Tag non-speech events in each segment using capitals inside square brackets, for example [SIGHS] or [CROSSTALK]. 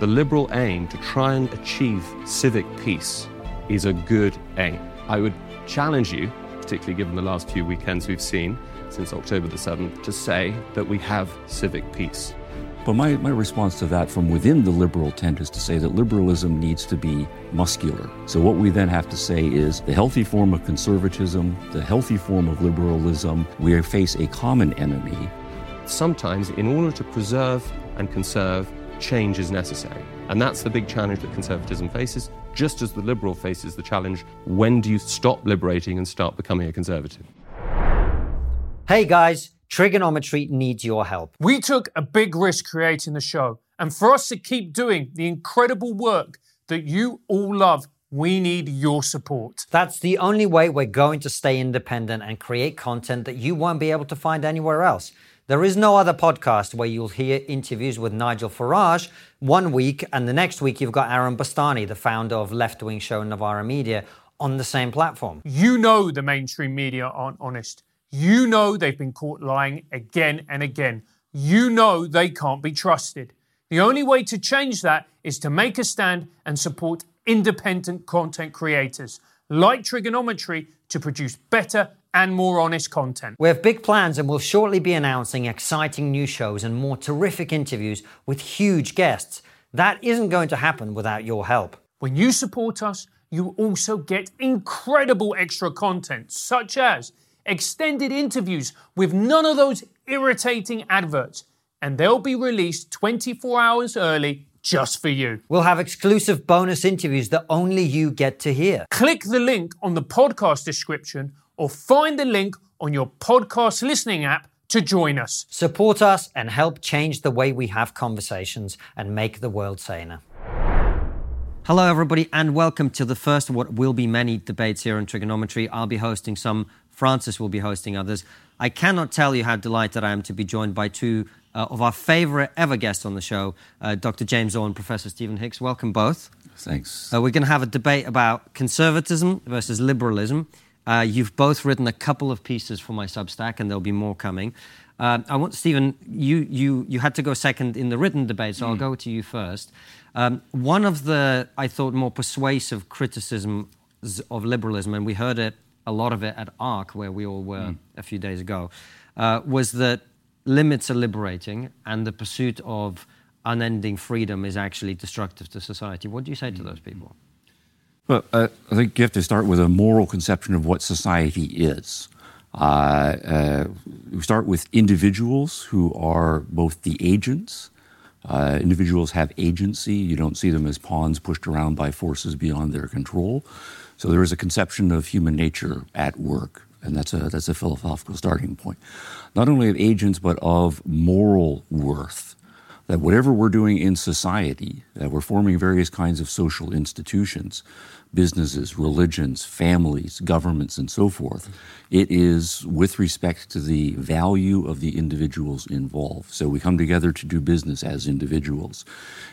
the liberal aim to try and achieve civic peace is a good aim. I would challenge you, particularly given the last few weekends we've seen since October the 7th, to say that we have civic peace. But my, my response to that from within the liberal tent is to say that liberalism needs to be muscular. So, what we then have to say is the healthy form of conservatism, the healthy form of liberalism, we face a common enemy. Sometimes, in order to preserve and conserve, change is necessary. And that's the big challenge that conservatism faces, just as the liberal faces the challenge when do you stop liberating and start becoming a conservative? Hey guys, Triggernometry needs your help. We took a big risk creating the show, and for us to keep doing the incredible work that you all love, we need your support. That's the only way we're going to stay independent and create content that you won't be able to find anywhere else. There is no other podcast where you'll hear interviews with Nigel Farage one week, and the next week you've got Aaron Bastani, the founder of left wing show Novara Media, on the same platform. You know the mainstream media aren't honest. You know they've been caught lying again and again. You know they can't be trusted. The only way to change that is to make a stand and support independent content creators like Triggernometry to produce better and more honest content. We have big plans and we'll shortly be announcing exciting new shows and more terrific interviews with huge guests. That isn't going to happen without your help. When you support us, you also get incredible extra content, such as extended interviews with none of those irritating adverts, and they'll be released 24 hours early just for you. We'll have exclusive bonus interviews that only you get to hear. Click the link on the podcast description or find the link on your podcast listening app to join us. Support us and help change the way we have conversations and make the world saner. Hello, everybody, and welcome to the first of what will be many debates here on Triggernometry. I'll be hosting some, Francis will be hosting others. I cannot tell you how delighted I am to be joined by two uh, of our favorite ever guests on the show, uh, Dr. James Orr and Professor Stephen Hicks. Welcome both. Thanks. Uh, we're going to have a debate about conservatism versus liberalism. Uh, you've both written a couple of pieces for my Substack, and there'll be more coming. Uh, I want Stephen. You you you had to go second in the written debate, so mm. I'll go to you first. Um, one of the I thought more persuasive criticisms of liberalism, and we heard it a lot of it at ARC, where we all were mm. a few days ago, uh, was that limits are liberating, and the pursuit of unending freedom is actually destructive to society. What do you say to those people? Well, uh, I think you have to start with a moral conception of what society is. Uh, uh, we start with individuals who are both the agents. Uh, individuals have agency. You don't see them as pawns pushed around by forces beyond their control. So there is a conception of human nature at work, and that's a that's a philosophical starting point. Not only of agents, but of moral worth that whatever we're doing in society, that we're forming various kinds of social institutions, businesses, religions, families, governments, and so forth. It is with respect to the value of the individuals involved. So we come together to do business as individuals.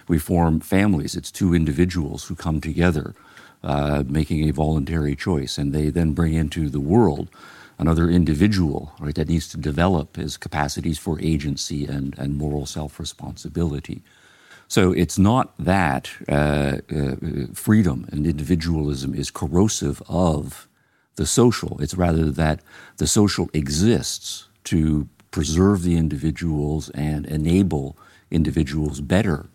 We form families. It's two individuals who come together, uh, making a voluntary choice, and they then bring into the world another individual right, that needs to develop his capacities for agency and, and moral self responsibility. So it's not that uh, uh, freedom and individualism is corrosive of the social. It's rather that the social exists to preserve the individuals and enable individuals better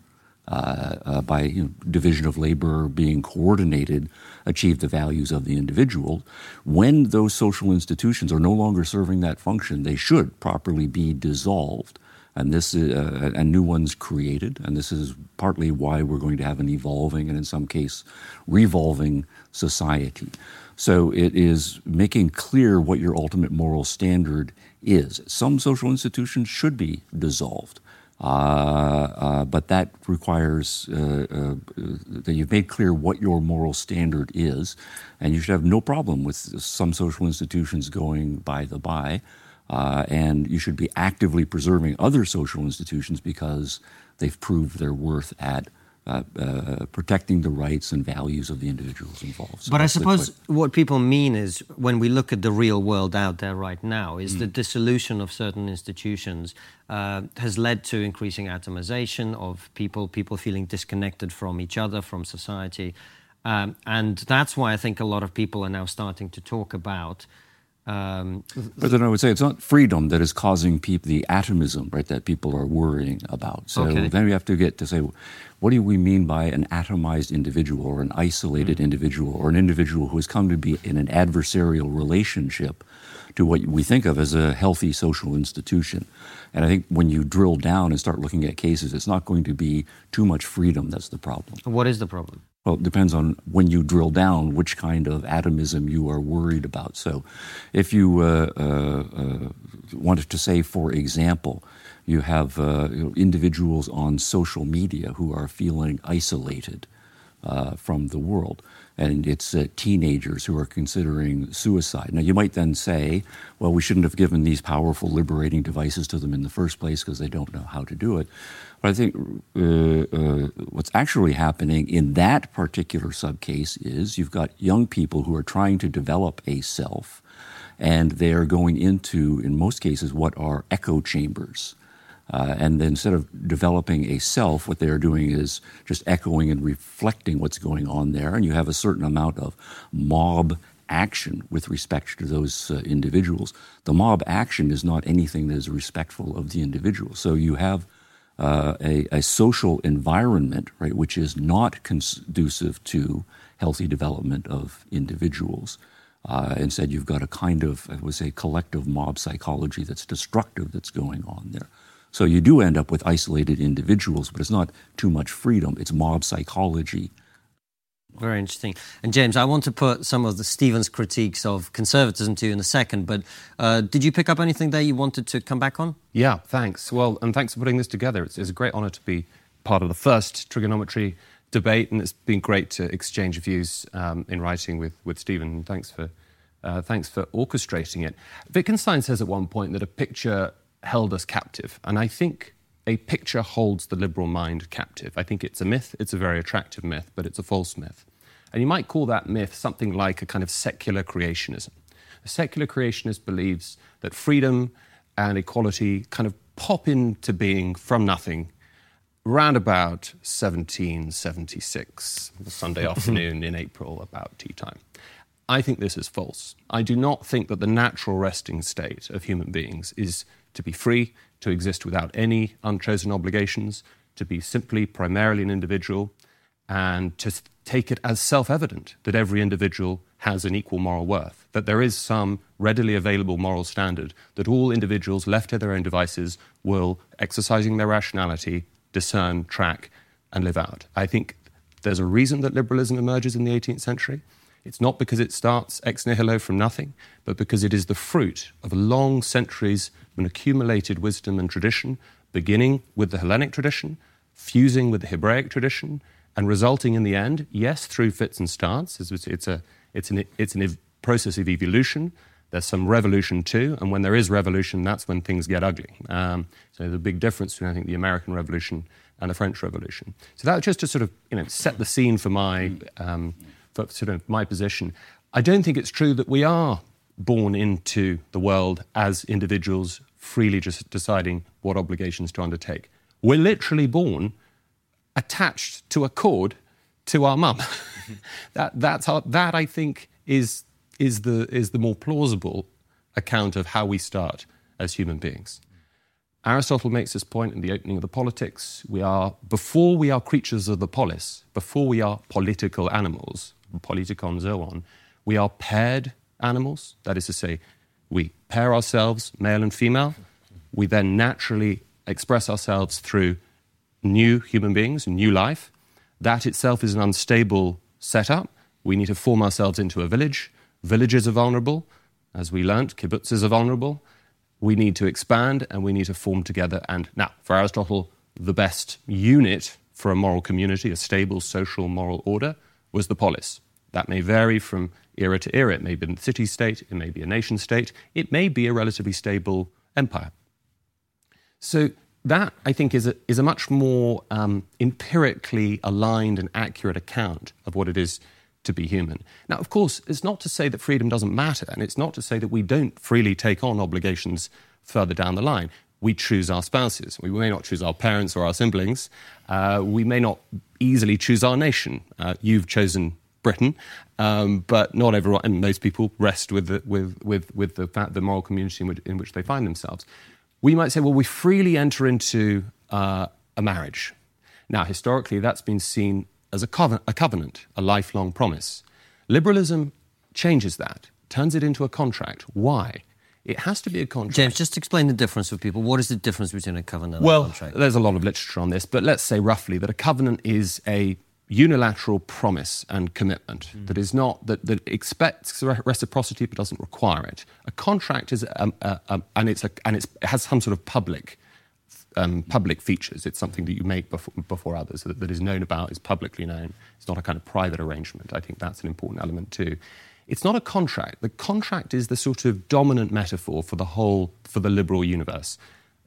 uh, uh, by you know, division of labor being coordinated, achieve the values of the individual. When those social institutions are no longer serving that function, they should properly be dissolved and this uh, and new ones created. And this is partly why we're going to have an evolving and in some case revolving society. So it is making clear what your ultimate moral standard is. Some social institutions should be dissolved. Uh, uh, but that requires uh, that you've made clear what your moral standard is, and you should have no problem with some social institutions going by the by. And you should be actively preserving other social institutions because they've proved their worth at uh, uh, protecting the rights and values of the individuals involved. So but I suppose what people mean is when we look at the real world out there right now, is mm. the dissolution of certain institutions uh, has led to increasing atomization of people, people feeling disconnected from each other, from society. Um, and that's why I think a lot of people are now starting to talk about um, but then I would say it's not freedom that is causing people the atomism, right? That people are worrying about. So okay. then we have to get to say, what do we mean by an atomized individual or an isolated mm. individual or an individual who has come to be in an adversarial relationship to what we think of as a healthy social institution? And I think when you drill down and start looking at cases, it's not going to be too much freedom that's the problem. What is the problem? Well, it depends on when you drill down which kind of atomism you are worried about. So, if you uh, uh, uh, wanted to say, for example, you have uh, you know, individuals on social media who are feeling isolated uh, from the world, and it's uh, teenagers who are considering suicide. Now, you might then say, well, we shouldn't have given these powerful liberating devices to them in the first place because they don't know how to do it. But I think uh, uh, what's actually happening in that particular subcase is you've got young people who are trying to develop a self, and they are going into, in most cases, what are echo chambers. Uh, and instead of developing a self, what they are doing is just echoing and reflecting what's going on there. And you have a certain amount of mob action with respect to those uh, individuals. The mob action is not anything that is respectful of the individual. So you have uh, a, a, social environment, right, which is not conducive to healthy development of individuals. Uh, instead, you've got a kind of, I would say, collective mob psychology that's destructive that's going on there. So you do end up with isolated individuals, but it's not too much freedom. It's mob psychology very interesting. And James, I want to put some of the Stephen's critiques of conservatism to you in a second, but uh, did you pick up anything there you wanted to come back on? Yeah, thanks. Well, and thanks for putting this together. It's, it's a great honour to be part of the first Triggernometry debate, and it's been great to exchange views um, in writing with, with Stephen. Thanks for, uh, thanks for orchestrating it. Wittgenstein says at one point that a picture held us captive, and I think a picture holds the liberal mind captive. I think it's a myth. It's a very attractive myth, but it's a false myth. And you might call that myth something like a kind of secular creationism. A secular creationist believes that freedom and equality kind of pop into being from nothing round about 1776, Sunday [LAUGHS] afternoon in April, about tea time. I think this is false. I do not think that the natural resting state of human beings is to be free, to exist without any unchosen obligations, to be simply primarily an individual, and to take it as self evident that every individual has an equal moral worth, that there is some readily available moral standard that all individuals left to their own devices will, exercising their rationality, discern, track, and live out. I think there's a reason that liberalism emerges in the 18th century. It's not because it starts ex nihilo from nothing, but because it is the fruit of long centuries of an accumulated wisdom and tradition, beginning with the Hellenic tradition, fusing with the Hebraic tradition, and resulting in the end, yes, through fits and starts. It's, it's, a, it's, an, it's an process of evolution. There's some revolution too, and when there is revolution, that's when things get ugly. Um, so a big difference between, I think, the American Revolution and the French Revolution. So that was just to sort of, you know, set the scene for my um, for sort of my position. I don't think it's true that we are born into the world as individuals, freely just deciding what obligations to undertake. We're literally born attached to a cord to our mum. [LAUGHS] that, that's our, that, I think, is, is, the, is the more plausible account of how we start as human beings. Aristotle makes this point in the opening of the Politics. We are, before we are creatures of the polis, before we are political animals, politikon on, we are paired animals. That is to say, we pair ourselves, male and female. We then naturally express ourselves through new human beings, new life. That itself is an unstable setup. We need to form ourselves into a village. Villages are vulnerable. As we learnt, kibbutzes are vulnerable. We need to expand and we need to form together. And now, for Aristotle, the best unit for a moral community, a stable social moral order, was the polis. That may vary from era to era. It may be a city state, it may be a nation state, it may be a relatively stable empire. So that, I think, is a, is a much more um, empirically aligned and accurate account of what it is to be human. Now, of course, it's not to say that freedom doesn't matter, and it's not to say that we don't freely take on obligations further down the line. We choose our spouses. We may not choose our parents or our siblings. Uh, we may not easily choose our nation. Uh, you've chosen Britain, um, but not everyone, and those people rest with the, with, with, with the, fact, the moral community in which, in which they find themselves. We might say, well, we freely enter into uh, a marriage. Now, historically, that's been seen as a, coven- a covenant, a lifelong promise. Liberalism changes that, turns it into a contract. Why? It has to be a contract. James, just explain the difference for people. What is the difference between a covenant and well, a contract? there's a lot of literature on this, but let's say roughly that a covenant is a unilateral promise and commitment mm. that is not that, that expects reciprocity but doesn't require it. A contract is um, uh, um, and it's a, and it's, it has some sort of public um, public features. It's something that you make before, before others that, that is known about, is publicly known. It's not a kind of private arrangement. I think that's an important element too. It's not a contract. The contract is the sort of dominant metaphor for the whole for the liberal universe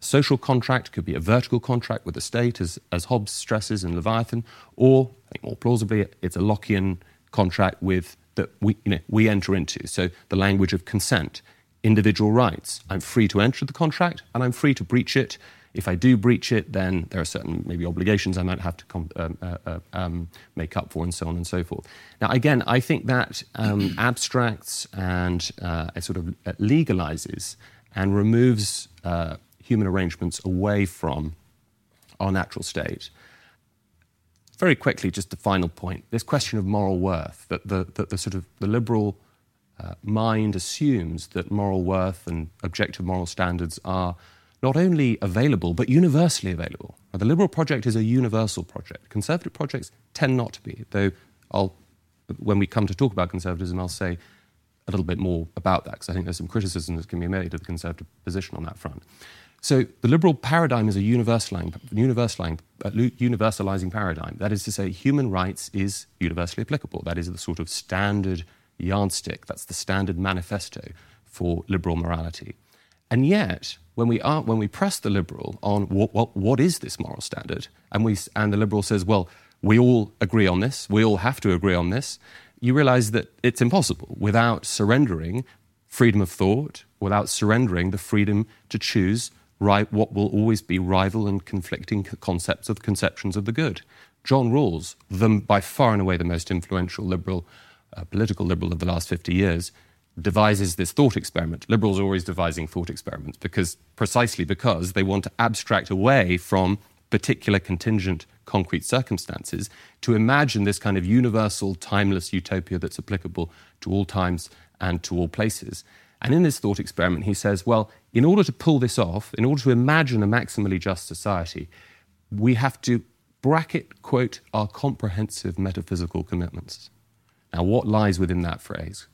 social contract could be a vertical contract with the state, as, as Hobbes stresses in Leviathan, or I think more plausibly, it's a Lockean contract with that we, you know, we enter into. So the language of consent, individual rights. I'm free to enter the contract and I'm free to breach it. If I do breach it, then there are certain maybe obligations I might have to com- um, uh, uh, um, make up for, and so on and so forth. Now, again, I think that um, [CLEARS THROAT] abstracts and uh, sort of legalizes and removes uh, human arrangements away from our natural state. Very quickly, just the final point this question of moral worth, that the, that the sort of the liberal uh, mind assumes that moral worth and objective moral standards are not only available, but universally available. Now, the liberal project is a universal project. Conservative projects tend not to be, though I'll, when we come to talk about conservatism, I'll say a little bit more about that, because I think there's some criticism that can be made of the conservative position on that front. So the liberal paradigm is a universalizing, universalizing, universalizing paradigm. That is to say, human rights is universally applicable. That is the sort of standard yardstick. That's the standard manifesto for liberal morality. And yet, when we, are, when we press the liberal on what, what, what is this moral standard, and, we, and the liberal says, well, we all agree on this, we all have to agree on this, you realize that it's impossible without surrendering freedom of thought, without surrendering the freedom to choose what will always be rival and conflicting concepts of conceptions of the good. John Rawls, the, by far and away the most influential liberal, uh, political liberal of the last 50 years, devises this thought experiment. Liberals are always devising thought experiments because precisely because they want to abstract away from particular contingent concrete circumstances to imagine this kind of universal timeless utopia that's applicable to all times and to all places. And in this thought experiment, he says, well, in order to pull this off, in order to imagine a maximally just society, we have to bracket, quote, our comprehensive metaphysical commitments. Now, what lies within that phrase?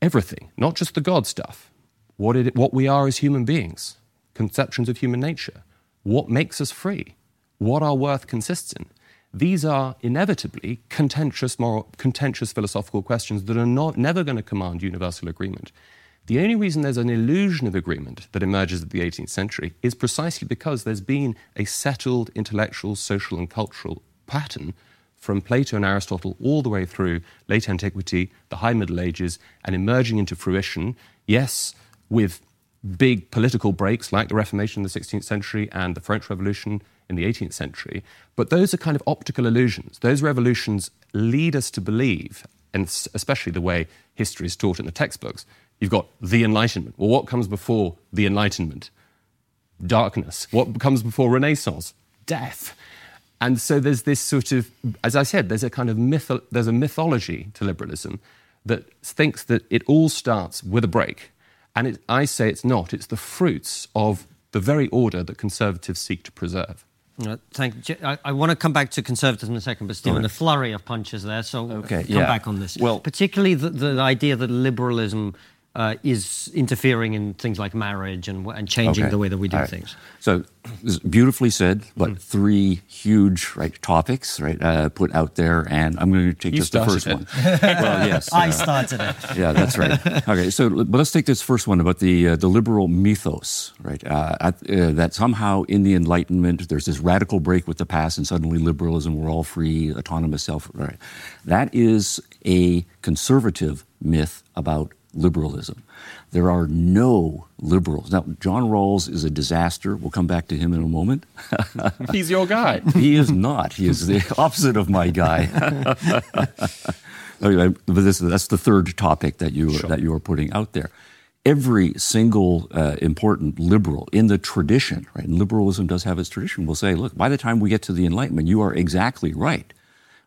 Everything, not just the God stuff, what, it, what we are as human beings, conceptions of human nature, what makes us free, what our worth consists in. These are inevitably contentious, moral, contentious philosophical questions that are not, never going to command universal agreement. The only reason there's an illusion of agreement that emerges at the 18th century is precisely because there's been a settled intellectual, social, and cultural pattern from Plato and Aristotle all the way through late antiquity, the high Middle Ages, and emerging into fruition, yes, with big political breaks like the Reformation in the 16th century and the French Revolution in the 18th century. But those are kind of optical illusions. Those revolutions lead us to believe, and especially the way history is taught in the textbooks, you've got the Enlightenment. Well, what comes before the Enlightenment? Darkness. What comes before Renaissance? Death. And so there's this sort of, as I said, there's a kind of myth, there's a mythology to liberalism that thinks that it all starts with a break. And it, I say it's not. It's the fruits of the very order that conservatives seek to preserve. Uh, thank you. I, I, want to come back to conservatism in a second, but Stephen, a flurry of punches there, so okay, come yeah. back on this. Well, particularly the, the idea that liberalism is interfering in things like marriage and, and changing Okay. the way that we do All right. things. So beautifully said, but Hmm. three huge right topics right uh, put out there, and I'm going to take You just the first started one. [LAUGHS] well, yes, I uh, started it. yeah, that's right. Okay, so but let's take this first one about the uh, the liberal mythos, right? Uh, at, uh, that somehow in the Enlightenment there's this radical break with the past, and suddenly liberalism, we're all free, autonomous self. Right? That is a conservative myth about liberalism. There are no liberals. Now, John Rawls is a disaster. We'll come back to him in a moment. [LAUGHS] He's your guy. [LAUGHS] He is not. He is the [LAUGHS] opposite of my guy. Okay, but this, that's the third topic that you that you are putting out there. Every single uh, important liberal in the tradition, right? And liberalism does have its tradition. Will say, look, by the time we get to the Enlightenment, you are exactly right.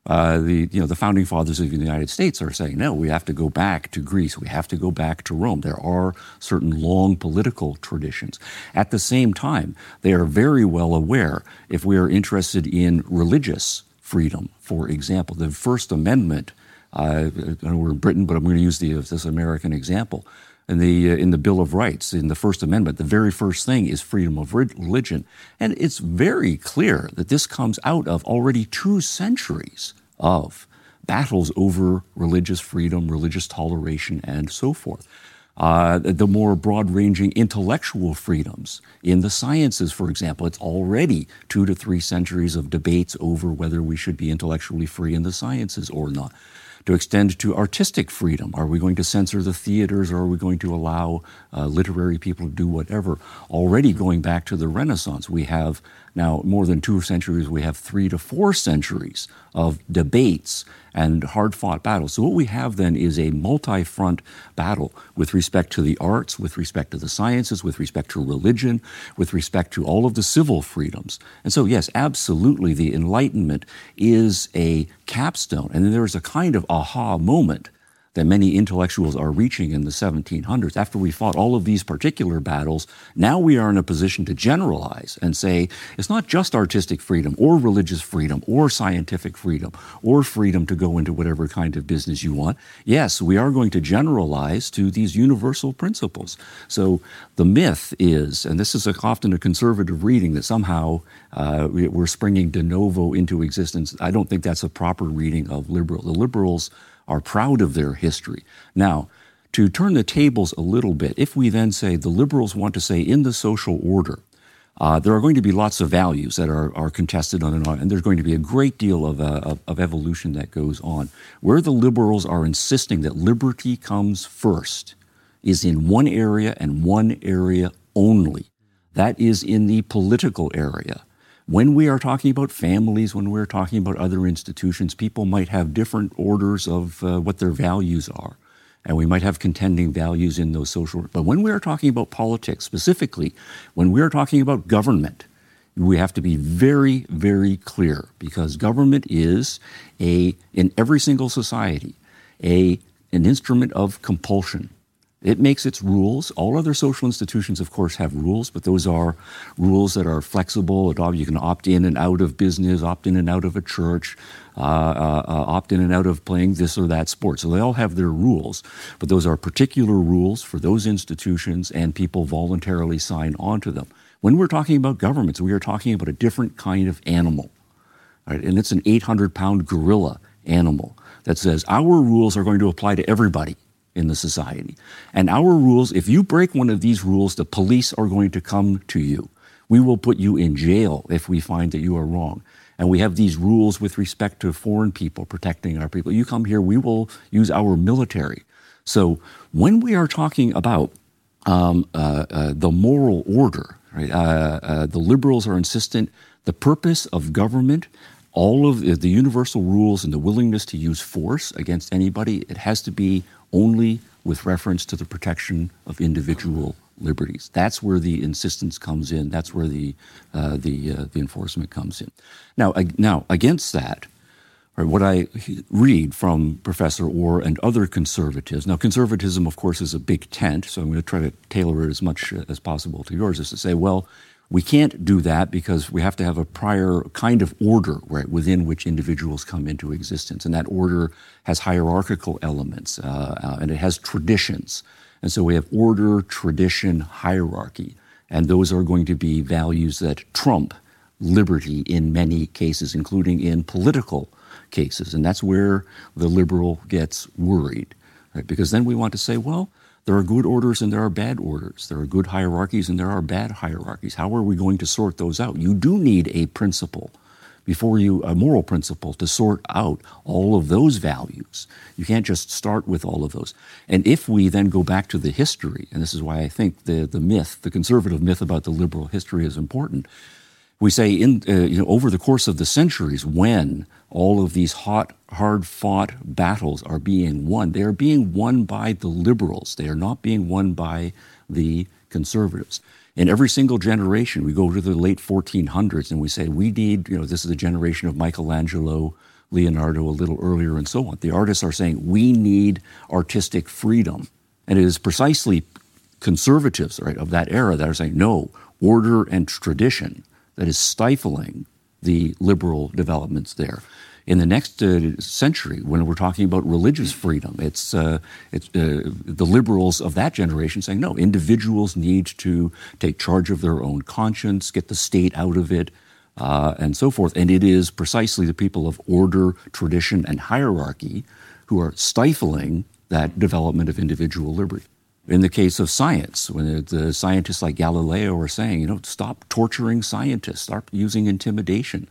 Uh, the you know the founding fathers of the United States are saying no. We have to go back to Greece. We have to go back to Rome. There are certain long political traditions. At the same time, they are very well aware if we are interested in religious freedom, for example, the First Amendment. Uh, I know we're in Britain, but I'm going to use the, this American example. In the, uh, in the Bill of Rights, in the First Amendment, the very first thing is freedom of religion. And it's very clear that this comes out of already two centuries of battles over religious freedom, religious toleration, and so forth. Uh, the more broad ranging intellectual freedoms. In the sciences, for example, it's already two to three centuries of debates over whether we should be intellectually free in the sciences or not to extend to artistic freedom. Are we going to censor the theaters or are we going to allow uh, literary people to do whatever? Already going back to the Renaissance, we have now more than two centuries, we have three to four centuries of debates and hard fought battles. So, what we have then is a multi front battle with respect to the arts, with respect to the sciences, with respect to religion, with respect to all of the civil freedoms. And so, yes, absolutely, the Enlightenment is a capstone. And then there is a kind of aha moment that many intellectuals are reaching in the 1700s. After we fought all of these particular battles, now we are in a position to generalize and say it's not just artistic freedom or religious freedom or scientific freedom or freedom to go into whatever kind of business you want. Yes, we are going to generalize to these universal principles. So the myth is, and this is a, often a conservative reading, that somehow uh, we, we're springing de novo into existence. I don't think that's a proper reading of liberal. The liberals are proud of their history. Now, to turn the tables a little bit, if we then say the liberals want to say in the social order, uh, there are going to be lots of values that are, are contested on and on, and there's going to be a great deal of, uh, of, of evolution that goes on. Where the liberals are insisting that liberty comes first is in one area and one area only. That is in the political area. When we are talking about families, when we're talking about other institutions, people might have different orders of uh, what their values are. And we might have contending values in those social. But when we are talking about politics, specifically, when we are talking about government, we have to be very, very clear because government is a, in every single society, a, an instrument of compulsion. It makes its rules. All other social institutions, of course, have rules, but those are rules that are flexible. You can opt in and out of business, opt in and out of a church, uh, uh, uh, opt in and out of playing this or that sport. So they all have their rules, but those are particular rules for those institutions, and people voluntarily sign on to them. When we're talking about governments, we are talking about a different kind of animal, right? and it's an 800 pound gorilla animal that says our rules are going to apply to everybody in the society. And our rules, if you break one of these rules, the police are going to come to you. We will put you in jail if we find that you are wrong. And we have these rules with respect to foreign people, protecting our people. You come here, we will use our military. So when we are talking about um, uh, uh, the moral order, right, uh, uh the liberals are insistent the purpose of government all of the universal rules and the willingness to use force against anybody, it has to be only with reference to the protection of individual liberties. That's where the insistence comes in. That's where the uh, the uh, the enforcement comes in. Now, uh, now against that, right, what I read from Professor Orr and other conservatives. Now, conservatism, of course, is a big tent, so I'm going to try to tailor it as much as possible to yours. Is to say, well. We can't do that because we have to have a prior kind of order right, within which individuals come into existence. And that order has hierarchical elements uh, uh, and it has traditions. And so we have order, tradition, hierarchy. And those are going to be values that trump liberty in many cases, including in political cases. And that's where the liberal gets worried, right? Because then we want to say, well, there are good orders and there are bad orders. There are good hierarchies and there are bad hierarchies. How are we going to sort those out? You do need a principle before you, a moral principle, to sort out all of those values. You can't just start with all of those. And if we then go back to the history, and this is why I think the, the myth, the conservative myth about the liberal history is important, we say in, uh, you know, over the course of the centuries, when all of these hot, hard fought battles are being won, they are being won by the liberals. They are not being won by the conservatives. In every single generation, we go to the late 1400s and we say, we need, you know, this is the generation of Michelangelo, Leonardo a little earlier, and so on. The artists are saying, we need artistic freedom. And it is precisely conservatives right, of that era that are saying, no, order and tradition that is stifling the liberal developments there. In the next uh, century, when we're talking about religious freedom, it's, uh, it's uh, the liberals of that generation saying, no, individuals need to take charge of their own conscience, get the state out of it, uh, and so forth. And it is precisely the people of order, tradition, and hierarchy who are stifling that development of individual liberty. In the case of science, when the scientists like Galileo are saying, you know, stop torturing scientists, start using intimidation.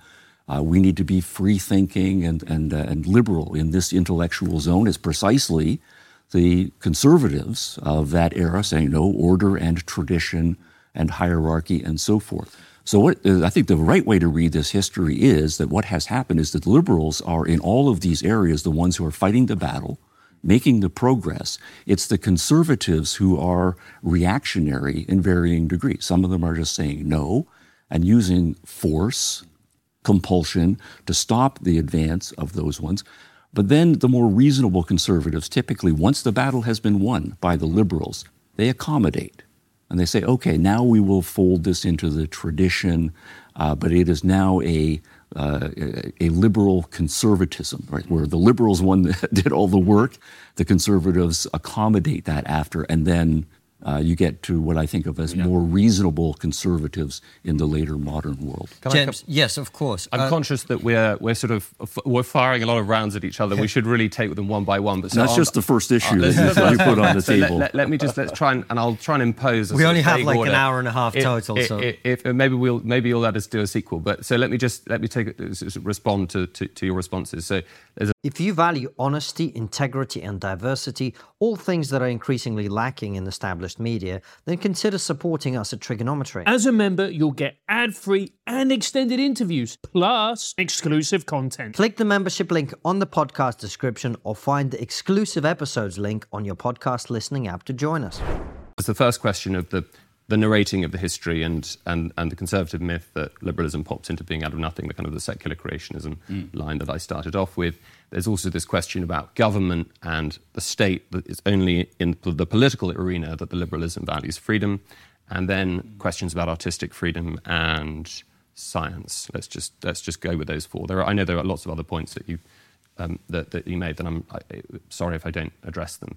Uh, we need to be free thinking and, and, uh, and liberal in this intellectual zone is precisely the conservatives of that era saying no order and tradition and hierarchy and so forth. So, what, uh, I think the right way to read this history is that what has happened is that liberals are in all of these areas the ones who are fighting the battle, making the progress. It's the conservatives who are reactionary in varying degrees. Some of them are just saying no and using force, compulsion to stop the advance of those ones. But then the more reasonable conservatives, typically, once the battle has been won by the liberals, they accommodate. And they say, okay, now we will fold this into the tradition, uh, but it is now a uh, a liberal conservatism, right? Where the liberals one that [LAUGHS] did all the work, the conservatives accommodate that after, and then uh, you get to what I think of as yeah. more reasonable conservatives in the later modern world. Can James, yes, of course. I'm uh, conscious that we're we're sort of we're firing a lot of rounds at each other. We should really take them one by one. But so that's just the first issue uh, [LAUGHS] that you put on the so table. Let, let, let, me just let's try and, and I'll try and impose. we only have like order. an hour and a half total. If, so if, if, maybe we'll maybe you'll let us do a sequel. But so let me just let me take respond to, to, to your responses. So if you value honesty, integrity, and diversity, all things that are increasingly lacking in established media, then consider supporting us at Triggernometry. As a member, you'll get ad free and extended interviews, plus exclusive content. Click the membership link on the podcast description or find the exclusive episodes link on your podcast listening app to join us. It's the first question of the the narrating of the history and, and, and the conservative myth that liberalism pops into being out of nothing, the kind of the secular creationism mm. line that I started off with. There's also this question about government and the state that it's only in the political arena that the liberalism values freedom. And then mm. questions about artistic freedom and science. Let's just, let's just go with those four. There are, I know there are lots of other points that you, um, that, that you made that I'm I, sorry if I don't address them.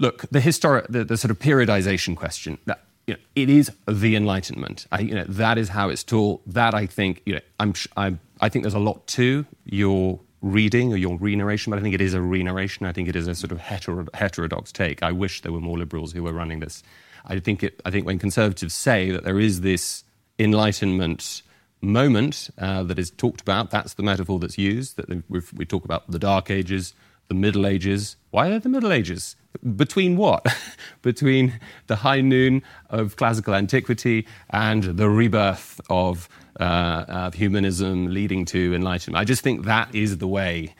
Look, the historic, the, the sort of periodization question, that you know, it is the Enlightenment. I, you know, that is how it's taught. That I think, you know, I'm, I'm, I think there's a lot to your reading or your re-narration, but I think it is a re-narration. I think it is a sort of hetero, heterodox take. I wish there were more liberals who were running this. I think it, I think when conservatives say that there is this Enlightenment moment uh, that is talked about, that's the metaphor that's used. That we talk about the Dark Ages, the Middle Ages. Why are the Middle Ages? Between what? [LAUGHS] Between the high noon of classical antiquity and the rebirth of, uh, of humanism leading to enlightenment. I just think that is the way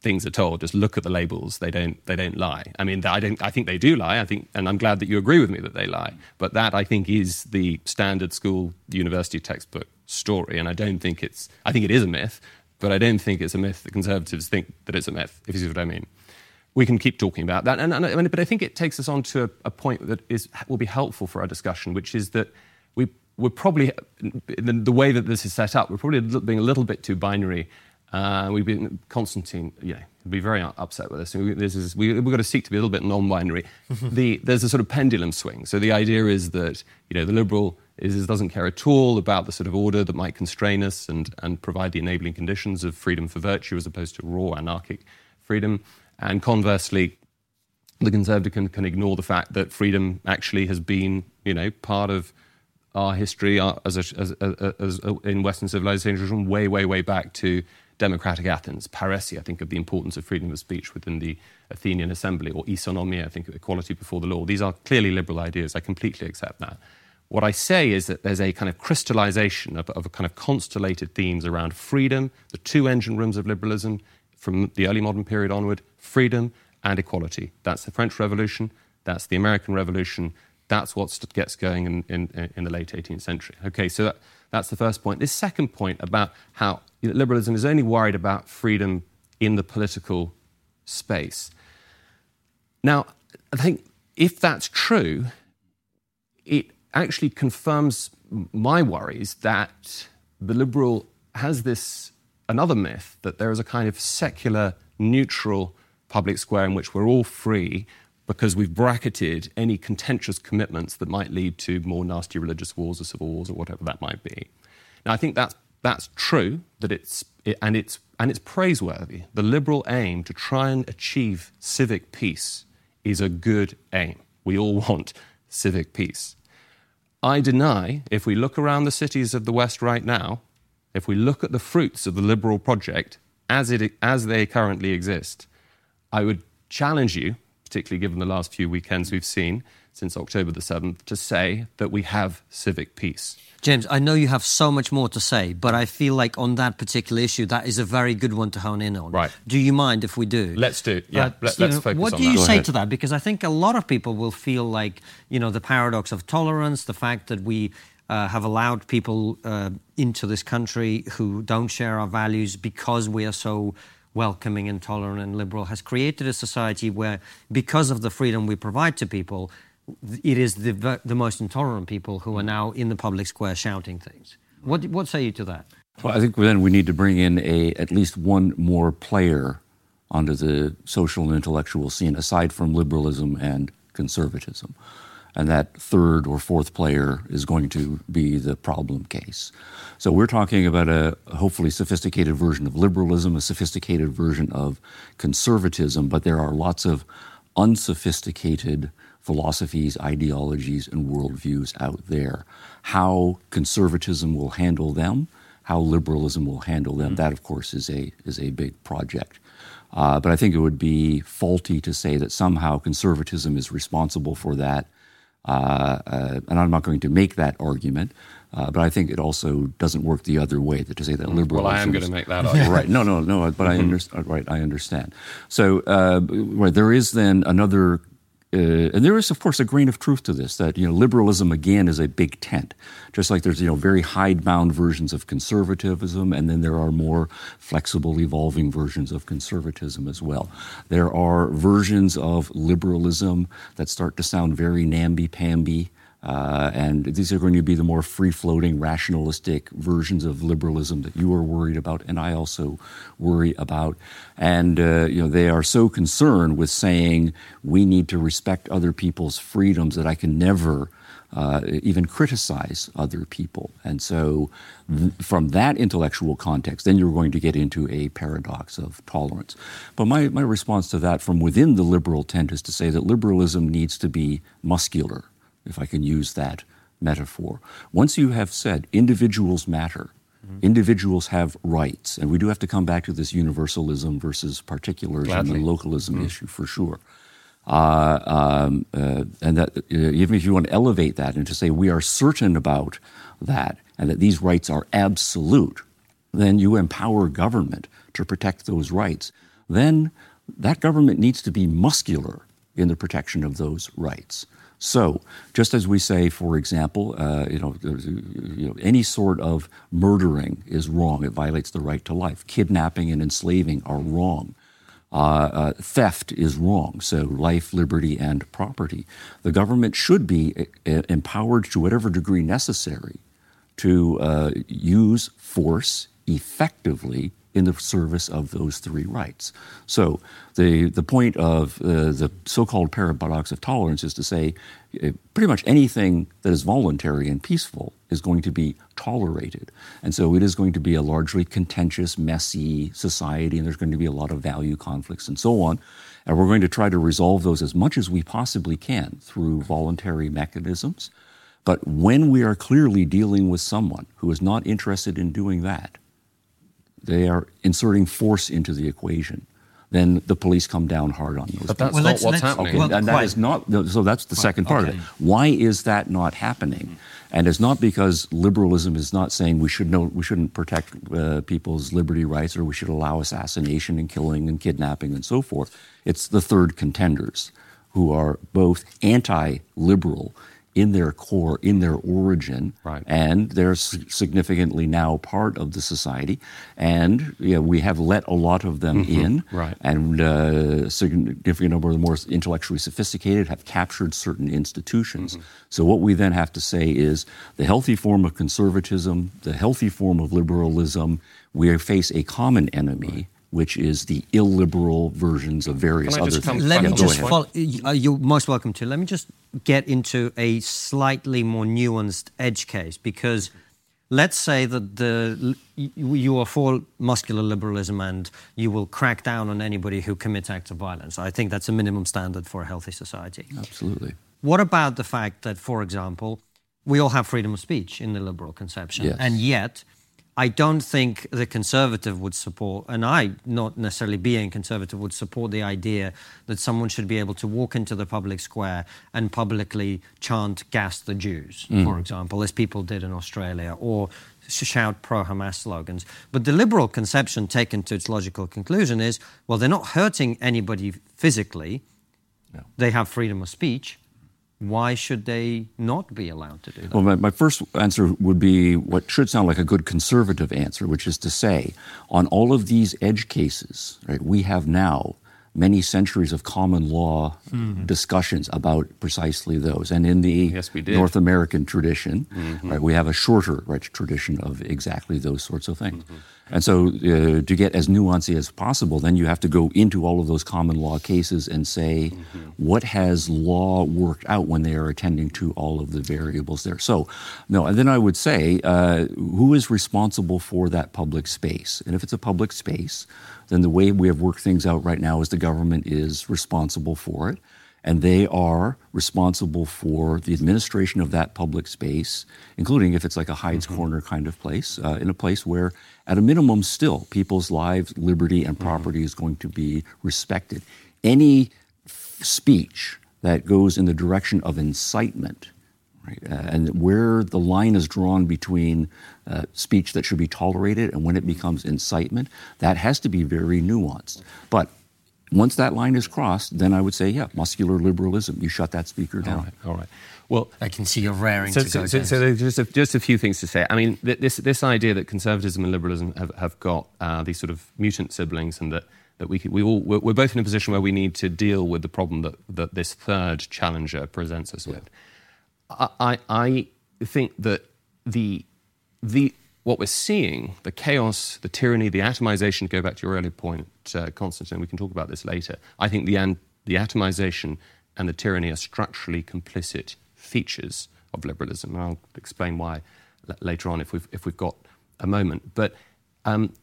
things are told. Just look at the labels; they don't they don't lie. I mean, I don't. I think they do lie. I think, and I'm glad that you agree with me that they lie. But that I think is the standard school university textbook story, and I don't think it's. I think it is a myth, but I don't think it's a myth that conservatives think that it's a myth. If you see what I mean we can keep talking about that. And, and, but I think it takes us on to a, a, point that is, will be helpful for our discussion, which is that we, we're probably, the, the way that this is set up, we're probably being a little bit too binary. Uh, we've been, Konstantin, you know, be very upset with this. this is, we, have got to seek to be a little bit non-binary. the, there's a sort of pendulum swing. So the idea is that you know the liberal is, doesn't care at all about the sort of order that might constrain us and, and provide the enabling conditions of freedom for virtue as opposed to raw anarchic freedom. And conversely, the conservative can, can ignore the fact that freedom actually has been you know part of our history uh, as, a, as, uh, uh, as, as, in Western civilization way, way, way back to democratic Athens. Parrhesia, I think, of the importance of freedom of speech within the Athenian assembly, or isonomia, I think, of equality before the law. These are clearly liberal ideas. I completely accept that. What I say is that there's a kind of crystallization of, of a kind of constellated themes around freedom, the two engine rooms of liberalism from the early modern period onward, freedom and equality. That's the French Revolution, that's the American Revolution, that's what gets going in, in, in the late 18th century. Okay, so that, that's the first point. This second point about how liberalism is only worried about freedom in the political space. Now, I think if that's true, it actually confirms my worries that the liberal has this another myth that there is a kind of secular, neutral public square in which we're all free because we've bracketed any contentious commitments that might lead to more nasty religious wars or civil wars or whatever that might be. Now, I think that's, that's true, that it's, it, and, it's, and it's praiseworthy. The liberal aim to try and achieve civic peace is a good aim. We all [LAUGHS] want civic peace. I deny, if we look around the cities of the West right now, if we look at the fruits of the liberal project as, it, as they currently exist, I would challenge you particularly given the last few weekends we've seen since October the 7th, to say that we have civic peace. James, I know you have so much more to say, but I feel like on that particular issue, that is a very good one to hone in on. Right. Do you mind if we do? Let's do. Yeah. Uh, Let, us focus on that. What do you that. say to that? Because I think a lot of people will feel like you know the paradox of tolerance, the fact that we. Uh, have allowed people uh, into this country who don't share our values because we are so welcoming and tolerant and liberal has created a society where, because of the freedom we provide to people, it is the, the most intolerant people who are now in the public square shouting things. What, what say you to that? Well, I think then we need to bring in a at least one more player onto the social and intellectual scene aside from liberalism and conservatism and that third or fourth player is going to be the problem case. So we're talking about a hopefully sophisticated version of liberalism, a sophisticated version of conservatism, but there are lots of unsophisticated philosophies, ideologies, and worldviews out there. How conservatism will handle them, how liberalism will handle them, mm-hmm. that of course is a is a big project. Uh, but I think it would be faulty to say that somehow conservatism is responsible for that uh, uh, and I'm not going to make that argument, uh, but I think it also doesn't work the other way that to say that liberalism. Well, I am going to make that [LAUGHS] argument. right. No, no, no. But I [LAUGHS] understand. Right. I understand. So right, there is then another uh, and there is, of course, a grain of truth to this that you know liberalism again is a big tent, just like there's you know very hidebound versions of conservatism, and then there are more flexible, evolving versions of conservatism as well. There are versions of liberalism that start to sound very namby-pamby. Uh, and these are going to be the more free floating, rationalistic versions of liberalism that you are worried about, and I also worry about. And uh, you know, they are so concerned with saying we need to respect other people's freedoms that I can never uh, even criticize other people. And so, th- from that intellectual context, then you're going to get into a paradox of tolerance. But my, my response to that from within the liberal tent is to say that liberalism needs to be muscular if I can use that metaphor. Once you have said individuals matter, mm-hmm. individuals have rights, and we do have to come back to this universalism versus particularism and localism mm-hmm. issue for sure. Uh, um, uh, and that uh, even if you want to elevate that and to say we are certain about that and that these rights are absolute, then you empower government to protect those rights. Then that government needs to be muscular in the protection of those rights. So, just as we say, for example, uh, you, know, you know, any sort of murdering is wrong; it violates the right to life. Kidnapping and enslaving are wrong. Uh, uh, theft is wrong. So, life, liberty, and property. The government should be uh, empowered to whatever degree necessary to uh, use force effectively in the service of those three rights. So the, the point of uh, the so-called paradox of tolerance is to say uh, pretty much anything that is voluntary and peaceful is going to be tolerated. And so it is going to be a largely contentious, messy society, and there's going to be a lot of value conflicts and so on. And we're going to try to resolve those as much as we possibly can through voluntary mechanisms. But when we are clearly dealing with someone who is not interested in doing that, they are inserting force into the equation. Then the police come down hard on those. But that's Well, not let's- what's let's- happening. Okay, Well, and that quite. is not. So that's the second part okay. of it. Why is that not happening? And it's not because liberalism is not saying we should know we shouldn't protect uh, people's liberty rights or we should allow assassination and killing and kidnapping and so forth. It's the third contenders who are both anti-liberal in their core, in their origin, Right. and they're significantly now part of the society. And yeah, we have let a lot of them in, Right. and uh, a significant number of the more intellectually sophisticated have captured certain institutions. So what we then have to say is the healthy form of conservatism, the healthy form of liberalism, we face a common enemy. Which is the illiberal versions of various Can I other just come- things. Let Yeah, me just follow. Uh, you're most welcome to. Let me just get into a slightly more nuanced edge case because let's say that the you you are for muscular liberalism and you will crack down on anybody who commits acts of violence. I think that's a minimum standard for a healthy society. Absolutely. What about the fact that, for example, we all have freedom of speech in the liberal conception, Yes. and yet I don't think the conservative would support, and I, not necessarily being conservative, would support the idea that someone should be able to walk into the public square and publicly chant "Gas the Jews," mm. for example, as people did in Australia, or shout pro-Hamas slogans. But the liberal conception, taken to its logical conclusion, is well, they're not hurting anybody physically No. they have freedom of speech. Why should they not be allowed to do that? Well, my, my first answer would be what should sound like a good conservative answer, which is to say, on all of these edge cases, right, we have now many centuries of common law mm-hmm. discussions about precisely those. And in the Yes. North American tradition, mm-hmm. right, we have a shorter right, tradition of exactly those sorts of things. Mm-hmm. And so, uh, to get as nuancy as possible, then you have to go into all of those common law cases and say, what has law worked out when they are attending to all of the variables there? So, no, and then I would say, uh, who is responsible for that public space? And if it's a public space, then the way we have worked things out right now is the government is responsible for it and they are responsible for the administration of that public space, including if it's like a Hyde's Corner kind of place, uh, in a place where, at a minimum, still people's lives, liberty, and property is going to be respected. Any f- speech that goes in the direction of incitement, right, uh, and where the line is drawn between uh, speech that should be tolerated and when it becomes incitement, that has to be very nuanced. But once that line is crossed, then I would say, yeah, muscular liberalism. You shut that speaker down. All right, all right. Well, I can see you're raring so, to so, go. so, James. so there's just a, just a few things to say. I mean, th- this this idea that conservatism and liberalism have, have got uh, these sort of mutant siblings, and that that we could, we all we're, we're both in a position where we need to deal with the problem that that this third challenger presents us with. I, I I think that the the what we're seeing, the chaos, the tyranny, the atomization, to go back to your earlier point, uh, Konstantin, we can talk about this later. I think the, an, the atomization and the tyranny are structurally complicit features of liberalism. And I'll explain why l- later on if we've, if we've got a moment. But um,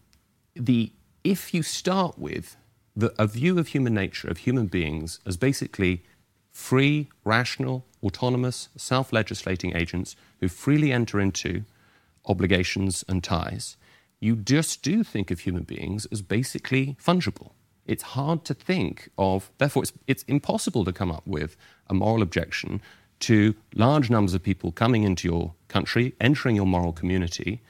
the, if you start with the, a view of human nature, of human beings, as basically free, rational, autonomous, self legislating agents who freely enter into obligations and ties, you just do think of human beings as basically fungible. It's hard to think of, therefore, it's, it's impossible to come up with a moral objection to large numbers of people coming into your country, entering your moral community,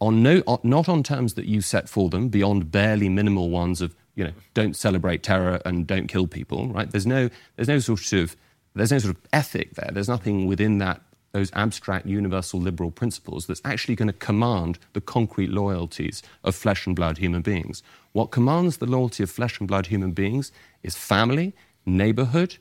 on no, on, not on terms that you set for them, beyond barely minimal ones of, you know, don't celebrate terror and don't kill people, right? There's no, there's no sort of, there's no sort of ethic there. There's nothing within that those abstract universal liberal principles that's actually going to command the concrete loyalties of flesh and blood human beings. What commands the loyalty of flesh and blood human beings is family, neighborhood,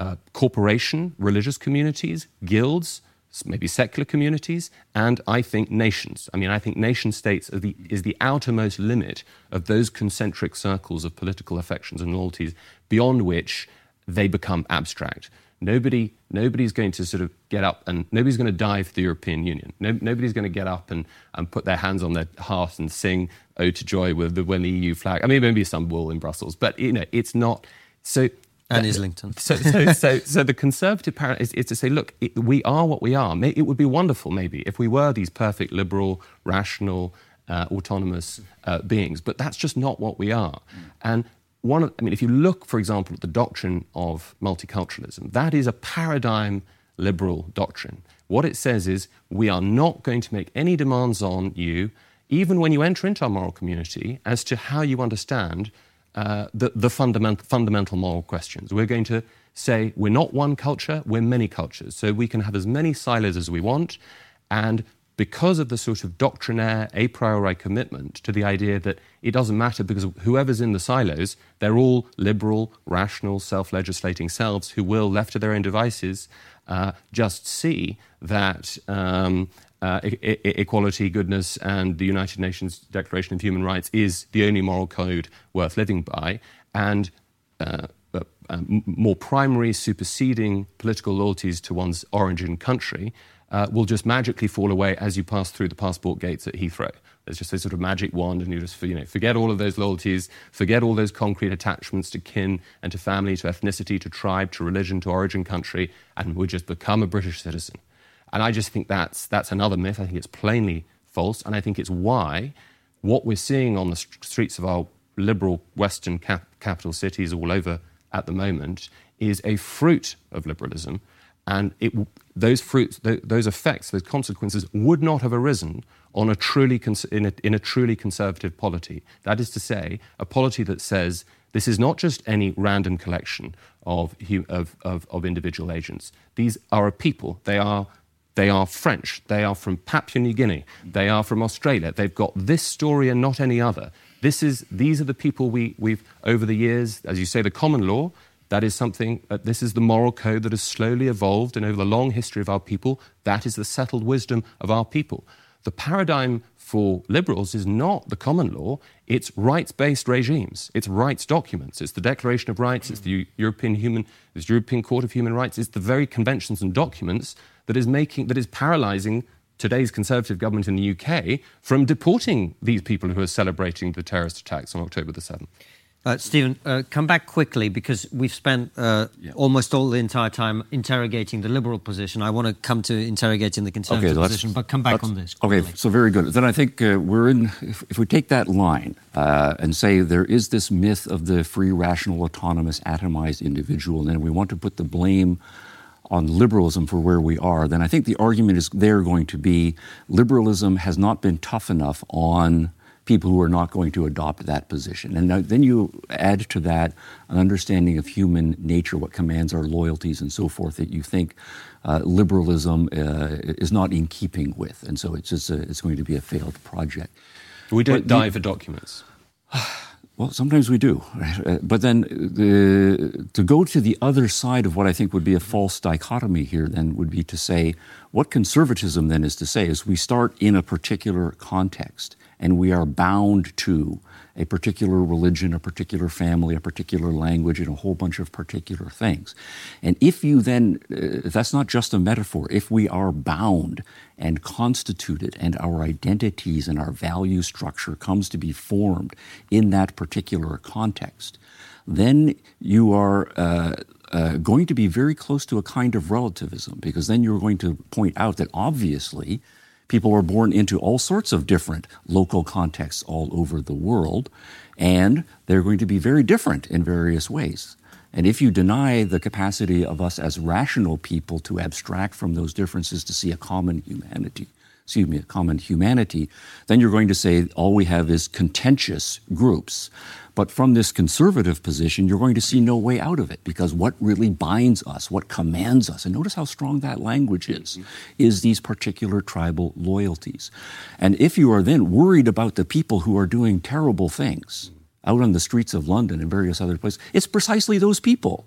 uh, corporation, religious communities, guilds, maybe secular communities, and I think nations. I mean, I think nation states the, is the outermost limit of those concentric circles of political affections and loyalties beyond which they become abstract. Nobody, nobody's going to sort of get up and nobody's going to die for the European Union. No, nobody's going to get up and, and put their hands on their heart and sing "Ode to Joy" with the, when the EU flag. I mean, maybe some will in Brussels, but you know, it's not. So and Islington. So, so, so, so the conservative paradigm is, is, to say, look, it, we are what we are. It would be wonderful, maybe, if we were these perfect, liberal, rational, uh, autonomous uh, beings, but that's just not what we are. And one of, I mean, if you look, for example, at the doctrine of multiculturalism, that is a paradigm liberal doctrine. What it says is we are not going to make any demands on you, even when you enter into our moral community, as to how you understand uh, the, the fundament, fundamental moral questions. We're going to say we're not one culture, we're many cultures. So we can have as many silos as we want. And because of the sort of doctrinaire a priori commitment to the idea that it doesn't matter because whoever's in the silos, they're all liberal, rational, self legislating selves who will, left to their own devices, uh, just see that um, uh, e- equality, goodness, and the United Nations Declaration of Human Rights is the only moral code worth living by, and uh, uh, more primary superseding political loyalties to one's origin country uh, will just magically fall away as you pass through the passport gates at Heathrow. There's just a sort of magic wand, and you just you know, forget all of those loyalties, forget all those concrete attachments to kin and to family, to ethnicity, to tribe, to religion, to origin country, and we just become a British citizen. And I just think that's, that's another myth. I think it's plainly false. And I think it's why what we're seeing on the streets of our liberal Western cap- capital cities all over at the moment is a fruit of liberalism. And it, those fruits, those effects, those consequences would not have arisen on a truly in, a, in a truly conservative polity. That is to say, a polity that says this is not just any random collection of, of, of, of individual agents. These are a people. They are they are French. They are from Papua New Guinea. They are from Australia. They've got this story and not any other. This is, these are the people we, we've, over the years, as you say, the common law, that is something, uh, this is the moral code that has slowly evolved, and over the long history of our people, that is the settled wisdom of our people. The paradigm for liberals is not the common law, it's rights based regimes, it's rights documents, it's the Declaration of Rights, it's the European, Human, it's the European Court of Human Rights, it's the very conventions and documents that is making that is paralyzing today's Conservative government in the UK from deporting these people who are celebrating the terrorist attacks on October the 7th. Uh, Stephen, uh, come back quickly because we've spent uh, yeah. almost all the entire time interrogating the liberal position. I want to come to interrogating the conservative okay, position, but come back on this. Quickly. Okay, so very good. Then I think uh, we're in, if, if, we take that line uh, and say there is this myth of the free, rational, autonomous, atomized individual, and then we want to put the blame on liberalism for where we are, then I think the argument is there going to be liberalism has not been tough enough on people who are not going to adopt that position. And then you add to that an understanding of human nature, what commands our loyalties and so forth, that you think uh, liberalism uh, is not in keeping with. And so it's just a, it's going to be a failed project. We don't but die the, for documents. [SIGHS] [SIGHS] Well, sometimes we do. Uh, but then the, to go to the other side of what I think would be a false dichotomy here, then, would be to say what conservatism then is to say is we start in a particular context and we are bound to a particular religion, a particular family, a particular language, and a whole bunch of particular things. And if you then, uh, that's not just a metaphor, if we are bound and constituted and our identities and our value structure comes to be formed in that particular context, then you are uh, uh, going to be very close to a kind of relativism because then you're going to point out that obviously People were born into all sorts of different local contexts all over the world, and they're going to be very different in various ways. And if you deny the capacity of us as rational people to abstract from those differences to see a common humanity, excuse me, a common humanity, then you're going to say all we have is contentious groups. But from this conservative position, you're going to see no way out of it because what really binds us, what commands us, and notice how strong that language is, mm-hmm. is these particular tribal loyalties. And if you are then worried about the people who are doing terrible things mm-hmm. out on the streets of London and various other places, it's precisely those people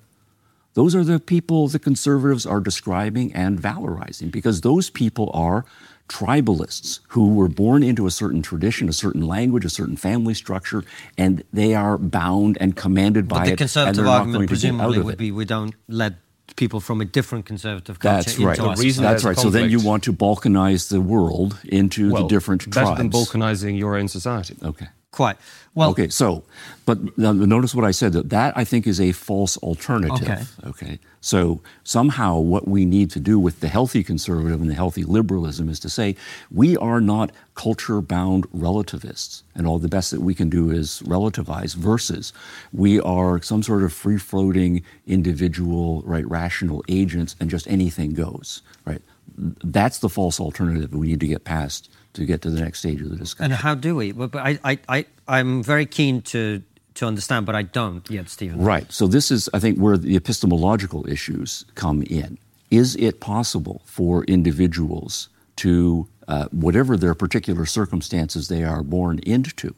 Those are the people the conservatives are describing and valorizing because those people are tribalists who were born into a certain tradition, a certain language, a certain family structure, and they are bound and commanded but by the it. conservative and they're argument going to get out presumably would be we don't let people from a different conservative culture That's into right. our The reason society. That's there's right. So then you want to balkanize the world into well, the different tribes, better than balkanizing your own society. Okay. Quite. Well, okay, so, but notice what I said. That that I think is a false alternative. Okay. Okay. So somehow, what we need to do with the healthy conservative and the healthy liberalism is to say we are not culture-bound relativists, and all the best that we can do is relativize. Versus, we are some sort of free-floating individual, right, rational agents, and just anything goes. Right. That's the false alternative we need to get past to get to the next stage of the discussion. and how do we? But, but I, I, I, I'm very keen to to understand, but I don't yet, Stephen. Right. So this is, I think, where the epistemological issues come in. Is it possible for individuals to, uh, whatever their particular circumstances they are born into,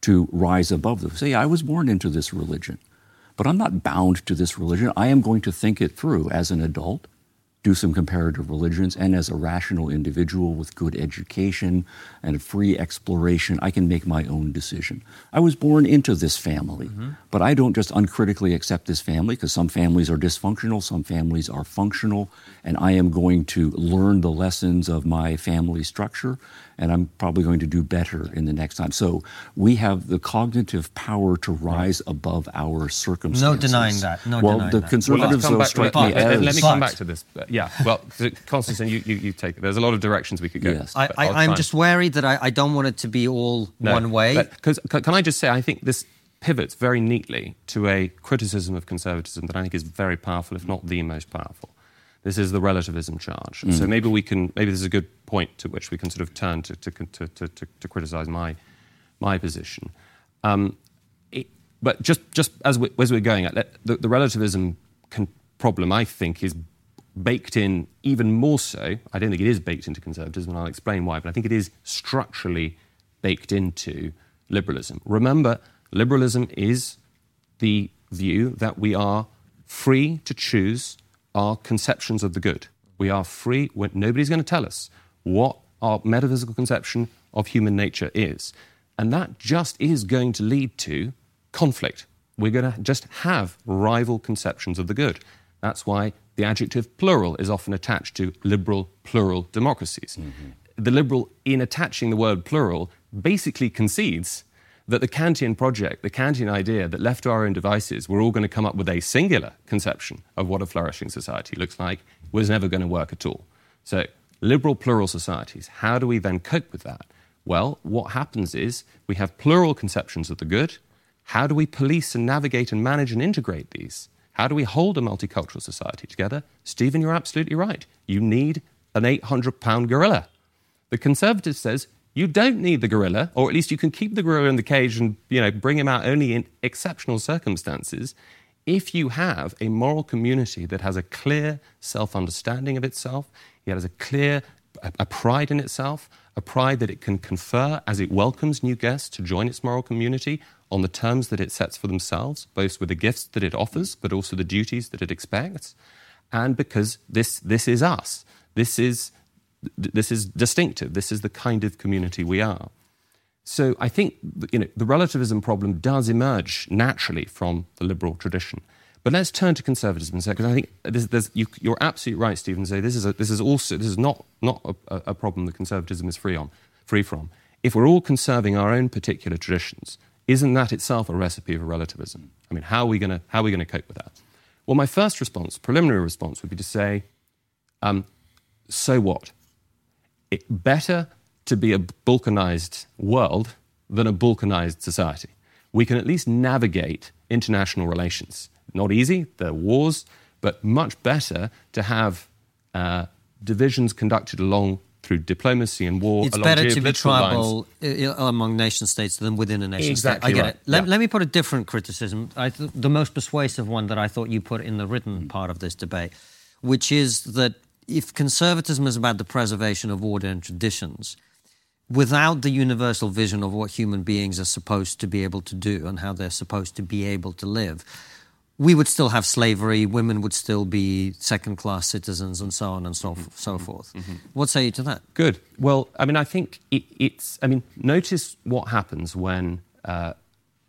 to rise above them? Say, I was born into this religion, but I'm not bound to this religion. I am going to think it through as an adult, do some comparative religions, and as a rational individual with good education and free exploration, I can make my own decision. I was born into this family, mm-hmm. but I don't just uncritically accept this family because some families are dysfunctional, some families are functional, and I am going to learn the lessons of my family structure, and I'm probably going to do better in the next time. So we have the cognitive power to rise above our circumstances. No denying that. No well, denying the that. conservatives come though back, strike let, me let- as let me come back to this. But yeah, well, Konstantin, you, you, you take it. There's a lot of directions we could go. Yes. I, but I, I'll I'm just worried that I, I don't want it to be all No, one way. 'cause- c- can I just say, I think this pivots very neatly to a criticism of conservatism that I think is very powerful, if not the most powerful. This is the relativism charge. So maybe we can, maybe this is a good point to which we can sort of turn to, to, to, to, to, to criticize my, my position. Um, it, but just, just as, we, as we're going at the, the relativism con- problem, I think, is baked in even more so. I don't think it is baked into conservatism, and I'll explain why, but I think it is structurally baked into liberalism. Remember, liberalism is the view that we are free to choose our conceptions of the good. We are free, when nobody's going to tell us what our metaphysical conception of human nature is. And that just is going to lead to conflict. We're going to just have rival conceptions of the good. That's why the adjective plural is often attached to liberal plural democracies. Mm-hmm. The liberal, in attaching the word plural, basically concedes that the Kantian project, the Kantian idea that left to our own devices, we're all going to come up with a singular conception of what a flourishing society looks like, was never going to work at all. So, liberal plural societies, how do we then cope with that? Well, what happens is we have plural conceptions of the good. How do we police and navigate and manage and integrate these? How do we hold a multicultural society together? Stephen, you're absolutely right. You need an 800 pound gorilla. The conservative says you don't need the gorilla, or at least you can keep the gorilla in the cage and you know bring him out only in exceptional circumstances. If you have a moral community that has a clear self-understanding of itself, it has a clear a, a pride in itself, a pride that it can confer as it welcomes new guests to join its moral community on the terms that it sets for themselves, both with the gifts that it offers, but also the duties that it expects, and because this this is us. This is this is distinctive. This is the kind of community we are. So I think you know, the relativism problem does emerge naturally from the liberal tradition. But let's turn to conservatism a second, because I think there's, there's, you, you're absolutely right, Stephen. Say this is a, this is also this is not not a, a problem that conservatism is free on, free from. If we're all conserving our own particular traditions, isn't that itself a recipe for relativism? I mean, how are we going to cope with that? Well, my first response, preliminary response, would be to say, um, so what? It better to be a balkanized world than a balkanized society. We can at least navigate international relations. Not easy, there are wars, but much better to have uh, divisions conducted along through diplomacy and war. it's along better to be geopolitical lines. tribal among nation states than within a nation Exactly state. I get right. it. Let, Yeah. let me put a different criticism, I th- the most persuasive one that I thought you put in the written hmm. part of this debate, which is that if conservatism is about the preservation of order and traditions, without the universal vision of what human beings are supposed to be able to do and how they're supposed to be able to live, we would still have slavery, women would still be second class citizens, and so on and so, mm-hmm. so forth. Mm-hmm. What say you to that? Good. Well, I mean, I think it, it's, I mean, notice what happens when, uh,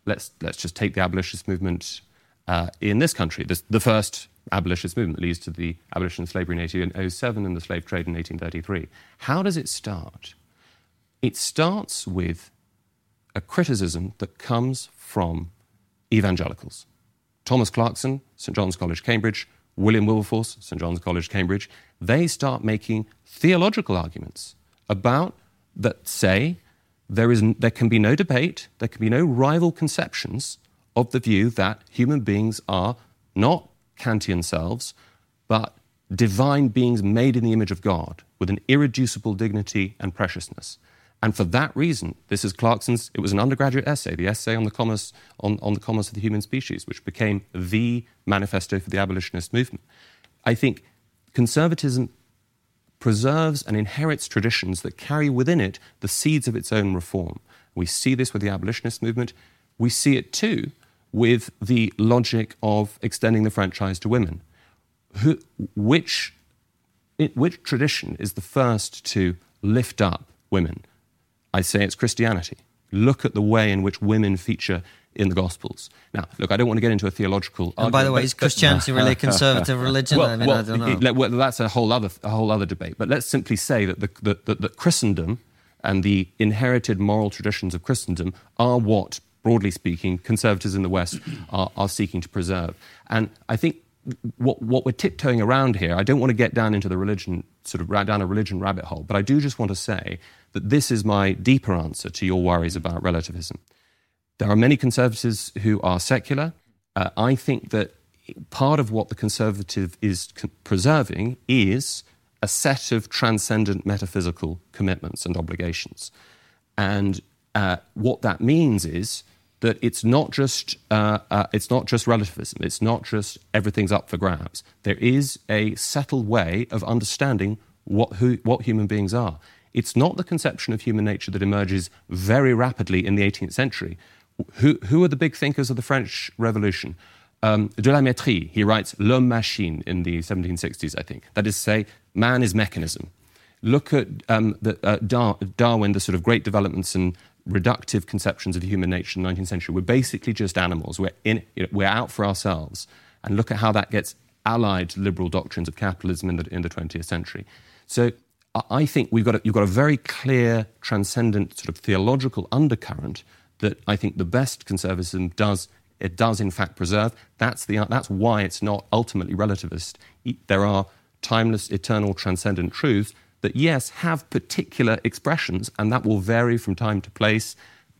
let's, let's just take the abolitionist movement uh, in this country, this, the first abolitionist movement that leads to the abolition of slavery in 1807 and the slave trade in 1833. How does it start? It starts with a criticism that comes from evangelicals Thomas Clarkson, St John's College, Cambridge, William Wilberforce, St John's College, Cambridge, they start making theological arguments about that say there, is, there can be no debate, there can be no rival conceptions of the view that human beings are not Kantian selves, but divine beings made in the image of God with an irreducible dignity and preciousness. And for that reason, this is Clarkson's, it was an undergraduate essay, the essay on the commerce, on, on the commerce of the human species, which became the manifesto for the abolitionist movement. I think conservatism preserves and inherits traditions that carry within it the seeds of its own reform. We see this with the abolitionist movement. We see it too with the logic of extending the franchise to women. Who, which, which tradition is the first to lift up women? I say it's Christianity. Look at the way in which women feature in the Gospels. Now, look, I don't want to get into a theological. And argument, by the way, is Christianity really a conservative [LAUGHS] religion? Well, I mean, well, I don't know. well, that's a whole other a whole other debate. But let's simply say that the, the, the, Christendom and the inherited moral traditions of Christendom are what, broadly speaking, conservatives in the West [CLEARS THROAT] are, are seeking to preserve. And I think what, what we're tiptoeing around here, I don't want to get down into the religion, sort of down a religion rabbit hole, but I do just want to say that this is my deeper answer to your worries about relativism. There are many conservatives who are secular. Uh, I think that part of what the conservative is preserving is a set of transcendent metaphysical commitments and obligations. And uh, what that means is that it's not just uh, uh, it's not just relativism. It's not just everything's up for grabs. There is a settled way of understanding what who, what human beings are. It's not the conception of human nature that emerges very rapidly in the 18th century. Who, who are the big thinkers of the French Revolution? Um, de la Mettrie, he writes L'homme machine in the 1760s, I think. That is to say, man is mechanism. Look at um, the, uh, Dar- Darwin, the sort of great developments and reductive conceptions of human nature in the 19th century. We're basically just animals. We're, in, you know, we're out for ourselves. And look at how that gets allied to liberal doctrines of capitalism in the, in the 20th century. So I think we've got a, you've got a very clear, transcendent sort of theological undercurrent that I think the best conservatism does. It does, in fact, preserve. That's, the, that's why it's not ultimately relativist. There are timeless, eternal, transcendent truths that, yes, have particular expressions, and that will vary from time to place.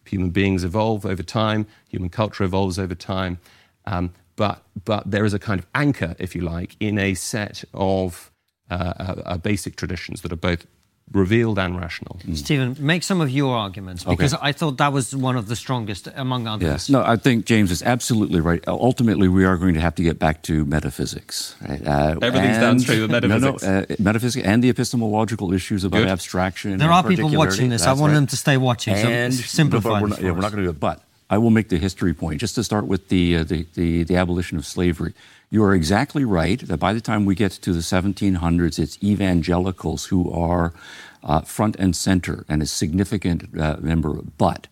Human beings evolve over time, human culture evolves over time. Um, but, but there is a kind of anchor, if you like, in a set of uh, uh, uh, basic traditions that are both revealed and rational. Mm. Stephen, make some of your arguments because okay. I thought that was one of the strongest among others. Yes. No, I think James is absolutely right. Ultimately, we are going to have to get back to metaphysics. Right? Uh, Everything's downstream of metaphysics. [LAUGHS] No, no, uh, metaphysics and the epistemological issues about Good. abstraction. There are people watching this. I want right. them to stay watching. And so simplify. we're, not, yeah, we're not going to do it, but. I will make the history point just to start with the, uh, the, the, the abolition of slavery. You are exactly right that by the time we get to the 1700s, it's evangelicals who are uh, front and center and a significant uh, member. But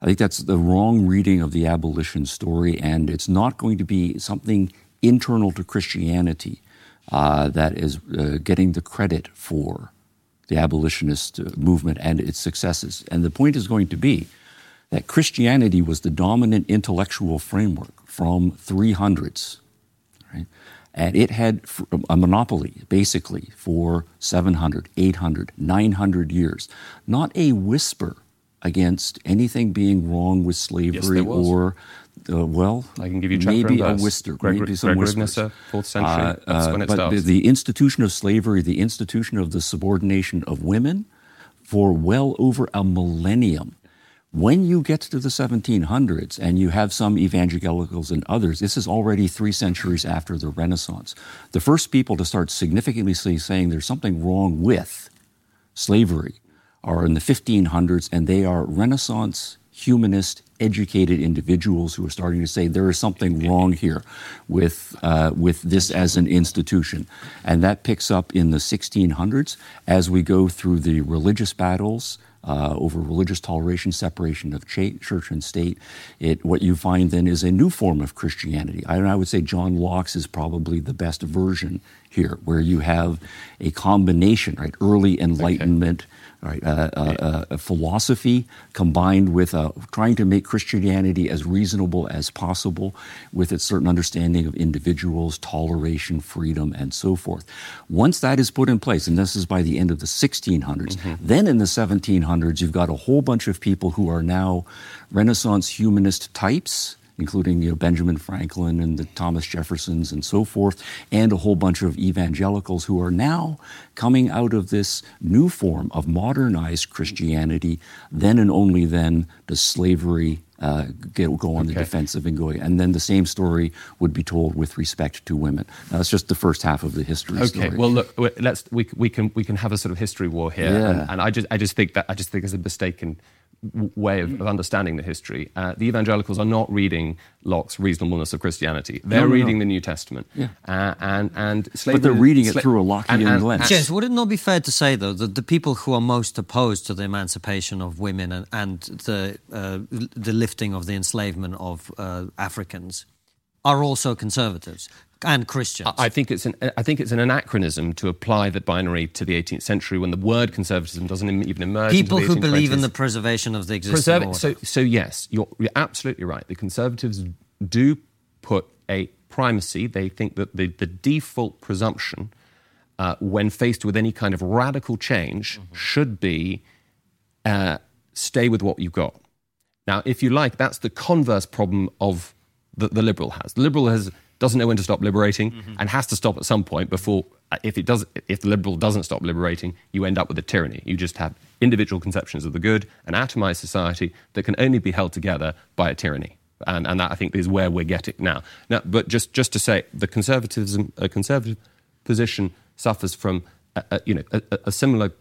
I think that's the wrong reading of the abolition story, and it's not going to be something internal to Christianity uh, that is uh, getting the credit for the abolitionist uh, movement and its successes. And the point is going to be that Christianity was the dominant intellectual framework from 300s Right? And it had a monopoly, basically, for 700, 800, 900 years. Not a whisper against anything being wrong with slavery yes, or, uh, well, I can give you maybe a whisper, Greg, maybe some Greg whispers. fourth century. Uh, That's when it but starts. The institution of slavery, the institution of the subordination of women, for well over a millennium when you get to the 1700s and you have some evangelicals and others, this is already three centuries after the Renaissance. The first people to start significantly saying there's something wrong with slavery are in the 1500s, and they are Renaissance humanist educated individuals who are starting to say there is something wrong here with, uh, with this as an institution. And that picks up in the 1600s as we go through the religious battles uh, over religious toleration, separation of church and state. It, what you find then is a new form of Christianity. I, I would say John Locke's is probably the best version here, where you have a combination, right? Early Enlightenment. Okay right? Uh, uh, uh, philosophy combined with uh, trying to make Christianity as reasonable as possible with its certain understanding of individuals, toleration, freedom, and so forth. Once that is put in place, and this is by the end of the 1600s, mm-hmm. then in the 1700s, you've got a whole bunch of people who are now Renaissance humanist types including you know, Benjamin Franklin and the Thomas Jeffersons and so forth, and a whole bunch of evangelicals who are now coming out of this new form of modernized Christianity. Then and only then does slavery uh, get, go on okay. the defensive and go. And then the same story would be told with respect to women. Now, that's just the first half of the history okay. story. Well, look, let's we, we can we can have a sort of history war here, yeah. and, and I just I just think that I just think there's a mistaken way of, of, understanding the history. Uh, the evangelicals are not reading Locke's reasonableness of Christianity. They're no, no, reading no. the New Testament. Yeah. Uh, and, and slavery, but they're reading it sla- through a Lockean and, lens. Yes, would it not be fair to say, though, that the people who are most opposed to the emancipation of women and, and the, uh, the lifting of the enslavement of uh, Africans are also conservatives? and Christians. I think it's an I think it's an anachronism to apply that binary to the 18th century when the word conservatism doesn't even emerge. People who believe in the preservation of the existing Preserve, order. So, so yes, you're, you're absolutely right. The conservatives do put a primacy. They think that the, the default presumption uh, when faced with any kind of radical change mm-hmm. should be uh, stay with what you've got. Now, if you like, that's the converse problem of that the liberal has. The liberal has doesn't know when to stop liberating mm-hmm. and has to stop at some point before uh, if it does if the liberal doesn't stop liberating you end up with a tyranny you just have individual conceptions of the good an atomized society that can only be held together by a tyranny and, and that I think is where we're getting now. Now, but just, just to say, the conservatism, a conservative position suffers from a, a you know a, a, similar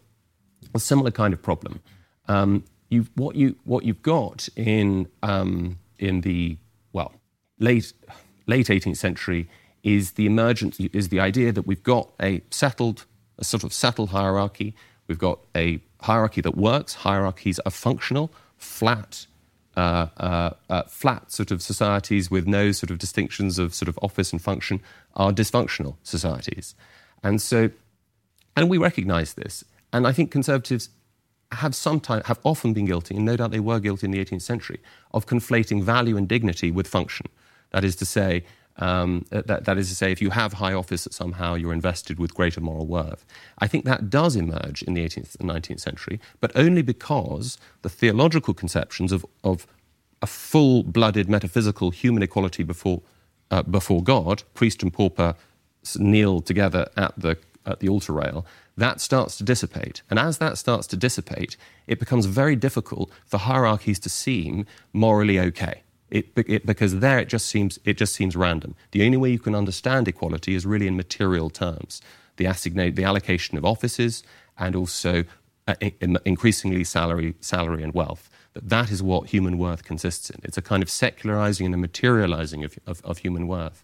a similar kind of problem. Um, you what you what you've got in um, in the late late 18th century is the emergence, is the idea that we've got a settled, a sort of settled hierarchy. We've got a hierarchy that works. Hierarchies are functional, flat, uh, uh, uh, flat sort of societies with no sort of distinctions of sort of office and function are dysfunctional societies. And so, and we recognize this. And I think conservatives have sometimes, have often been guilty, and no doubt they were guilty in the 18th century, of conflating value and dignity with function. That is to say, um, that, that is to say, if you have high office, somehow you're invested with greater moral worth. I think that does emerge in the 18th and 19th century, but only because the theological conceptions of, of a full blooded metaphysical human equality before, uh, before God, priest and pauper kneel together at the, at the altar rail, that starts to dissipate. And as that starts to dissipate, it becomes very difficult for hierarchies to seem morally okay. It, it, because there it just seems it just seems random. The only way you can understand equality is really in material terms, the assignate, the allocation of offices, and also uh, in, increasingly salary, salary and wealth. That that is what human worth consists in. It's a kind of secularizing and a materializing of, of, of human worth.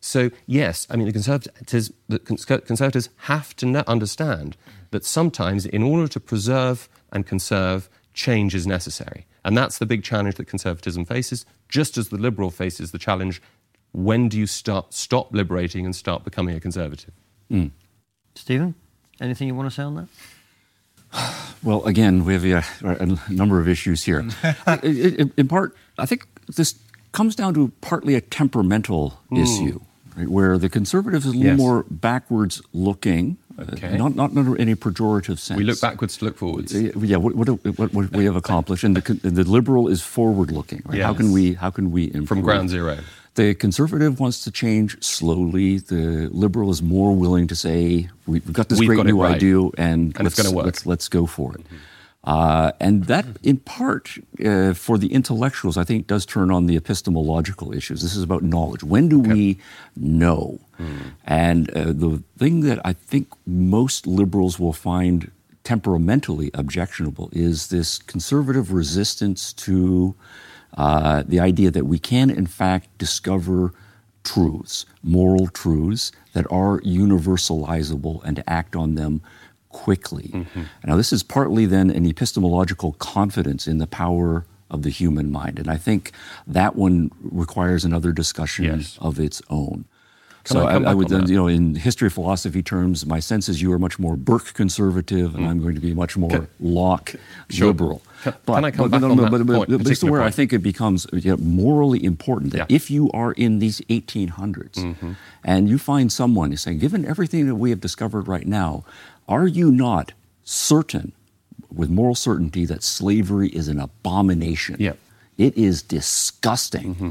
So yes, I mean the conservatives, the conservatives have to understand that sometimes, in order to preserve and conserve, change is necessary. And that's the big challenge that conservatism faces, just as the liberal faces the challenge when do you start, stop liberating and start becoming a conservative? Mm. Stephen, anything you want to say on that? [SIGHS] Well, again, we have a, a number of issues here. [LAUGHS] in part, I think this comes down to partly a temperamental mm. issue, right, where the conservatives is a little yes. more backwards looking Okay. Not, not in any pejorative sense. We look backwards to look forwards. Yeah, what, what, what, what we have accomplished, and the, the liberal is forward looking. Right? Yes. How can we how can we improve? from ground zero? The conservative wants to change slowly. The liberal is more willing to say, "We've got this We've great got new right. idea, and, and it's going to work. Let's, let's go for it." Mm-hmm. Uh, and that, in part, uh, for the intellectuals, I think does turn on the epistemological issues. This is about knowledge. When do okay. we know? Mm. And uh, the thing that I think most liberals will find temperamentally objectionable is this conservative resistance to uh, the idea that we can, in fact, discover truths, moral truths that are universalizable and act on them quickly. Mm-hmm. Now, this is partly then an epistemological confidence in the power of the human mind. And I think that one requires another discussion yes. of its own. Can so I, I, I would then, you know, in history of philosophy terms, my sense is you are much more Burke conservative, and mm. I'm going to be much more can, Locke sure. liberal. Can, but, can I come but, back no, on no, that but, point, but this is where point. I think it becomes you know, morally important that yeah. if you are in these 1800s mm-hmm. and you find someone saying, given everything that we have discovered right now, are you not certain, with moral certainty, that slavery is an abomination? Yeah. It is disgusting. Mm-hmm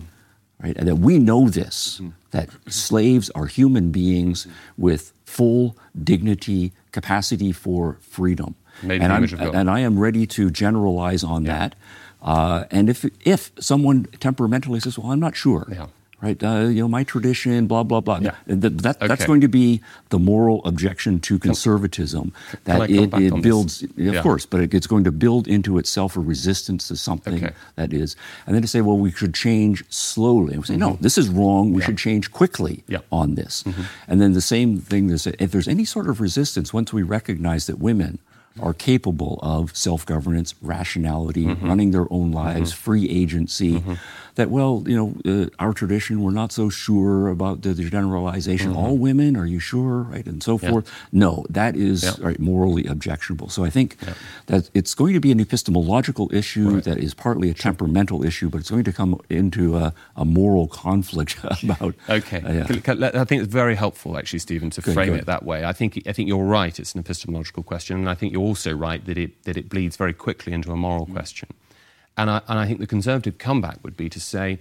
right? And that we know this, mm-hmm. that slaves are human beings with full dignity, capacity for freedom. Made and, I'm, and I am ready to generalize on yeah. that. Uh, and if, if someone temperamentally says, well, I'm not sure, yeah right? Uh, you know, my tradition, blah blah blah. Yeah. That, that okay. That's going to be the moral objection to conservatism. Can, that it, it builds, of yeah. course, but it, it's going to build into itself a resistance to something okay. that is, and then to say, well, we should change slowly. And we say, mm-hmm. no, this is wrong. We should change quickly on this. Mm-hmm. And then the same thing is, if there's any sort of resistance, once we recognize that women are capable of self governance, rationality, mm-hmm. running their own lives, mm-hmm. free agency. Mm-hmm. That, well, you know, uh, our tradition, we're not so sure about the, the generalization. Mm-hmm. All women, are you sure? Right? And so yeah. forth. No, that is yeah. right, morally objectionable. So I think yeah. that it's going to be an epistemological issue right. that is partly a temperamental issue, but it's going to come into a, a moral conflict [LAUGHS] about. Okay. Uh, I think it's very helpful, actually, Stephen, to good, frame good. it that way. I think, I think you're right. It's an epistemological question. And I think you're also right that it, that it bleeds very quickly into a moral mm. question. And I, and I think the conservative comeback would be to say,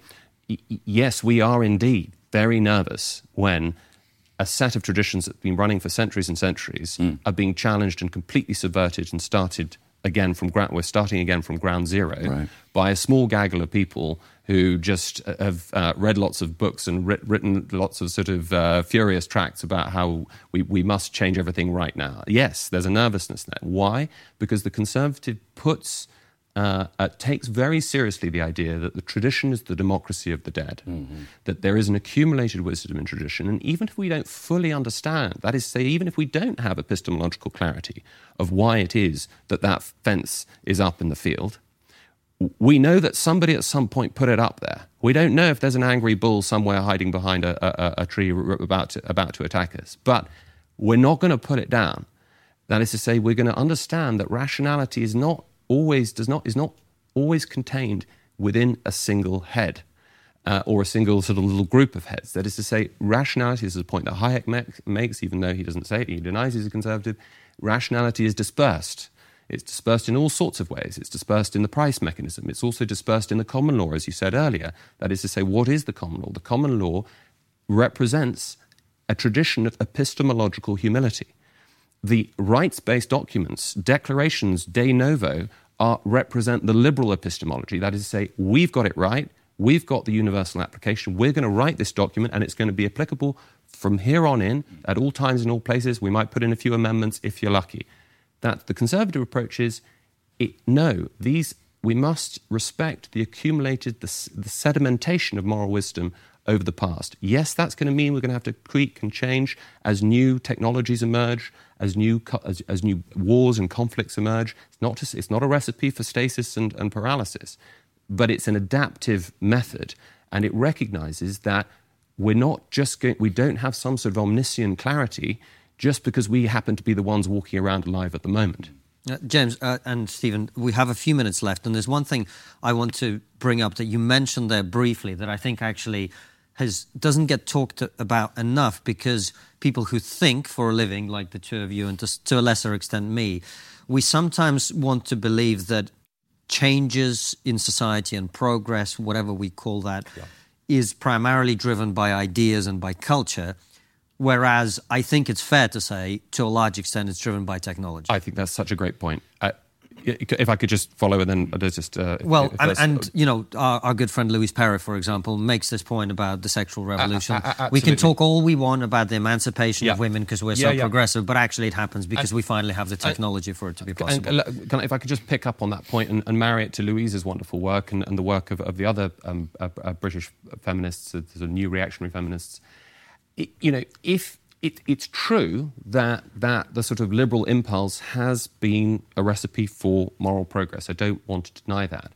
yes, we are indeed very nervous when a set of traditions that have been running for centuries and centuries mm. are being challenged and completely subverted and started again from ground. We're starting again from ground zero right. by a small gaggle of people who just uh, have uh, read lots of books and writ- written lots of sort of uh, furious tracts about how we, we must change everything right now. Yes, there's a nervousness there. Why? Because the conservative puts uh, uh, takes very seriously the idea that the tradition is the democracy of the dead, mm-hmm. that there is an accumulated wisdom in tradition. And even if we don't fully understand, that is, to say, even if we don't have epistemological clarity of why it is that that fence is up in the field, we know that somebody at some point put it up there. We don't know if there's an angry bull somewhere hiding behind a, a, a tree about to, about to attack us, but we're not going to put it down. That is to say, we're going to understand that rationality is not always does not is not always contained within a single head. Uh, or a single sort of little group of heads. That is to say, rationality this is a point that Hayek makes, even though he doesn't say it, he denies he's a conservative. Rationality is dispersed. It's dispersed in all sorts of ways. It's dispersed in the price mechanism. It's also dispersed in the common law, as you said earlier. That is to say, what is the common law? The common law represents a tradition of epistemological humility the rights based documents, declarations de novo, are, represent the liberal epistemology. That is to say, we've got it right, we've got the universal application, we're going to write this document, and it's going to be applicable from here on in at all times in all places. We might put in a few amendments if you're lucky. That the conservative approach is it, no, these we must respect the accumulated, the, the sedimentation of moral wisdom over the past. Yes, that's going to mean we're going to have to tweak and change as new technologies emerge, as new, as, as new wars and conflicts emerge. It's not, just, it's not a recipe for stasis and, and paralysis, but it's an adaptive method. And it recognizes that we're not just going, we don't have some sort of omniscient clarity just because we happen to be the ones walking around alive at the moment. Uh, James uh, and Stephen, we have a few minutes left, and there's one thing I want to bring up that you mentioned there briefly that I think actually has doesn't get talked about enough because people who think for a living, like the two of you, and to, to a lesser extent me, we sometimes want to believe that changes in society and progress, whatever we call that, yeah. is primarily driven by ideas and by culture. Whereas I think it's fair to say, to a large extent, it's driven by technology. I think that's such a great point. If I could just follow, and then just uh, well, and, and you know, our, our good friend Louise Perry, for example, makes this point about the sexual revolution. a- a- we can talk all we want about the emancipation Yeah. of women because we're Yeah, so yeah. progressive, but actually it happens because we finally have the technology for it to be possible. can I- if I could just pick up on that point and, and marry it to Louise's wonderful work and, and the work of, of the other um, uh, uh, British feminists, uh, the new reactionary feminists, it, you know, if it, it's true that that the sort of liberal impulse has been a recipe for moral progress. I don't want to deny that,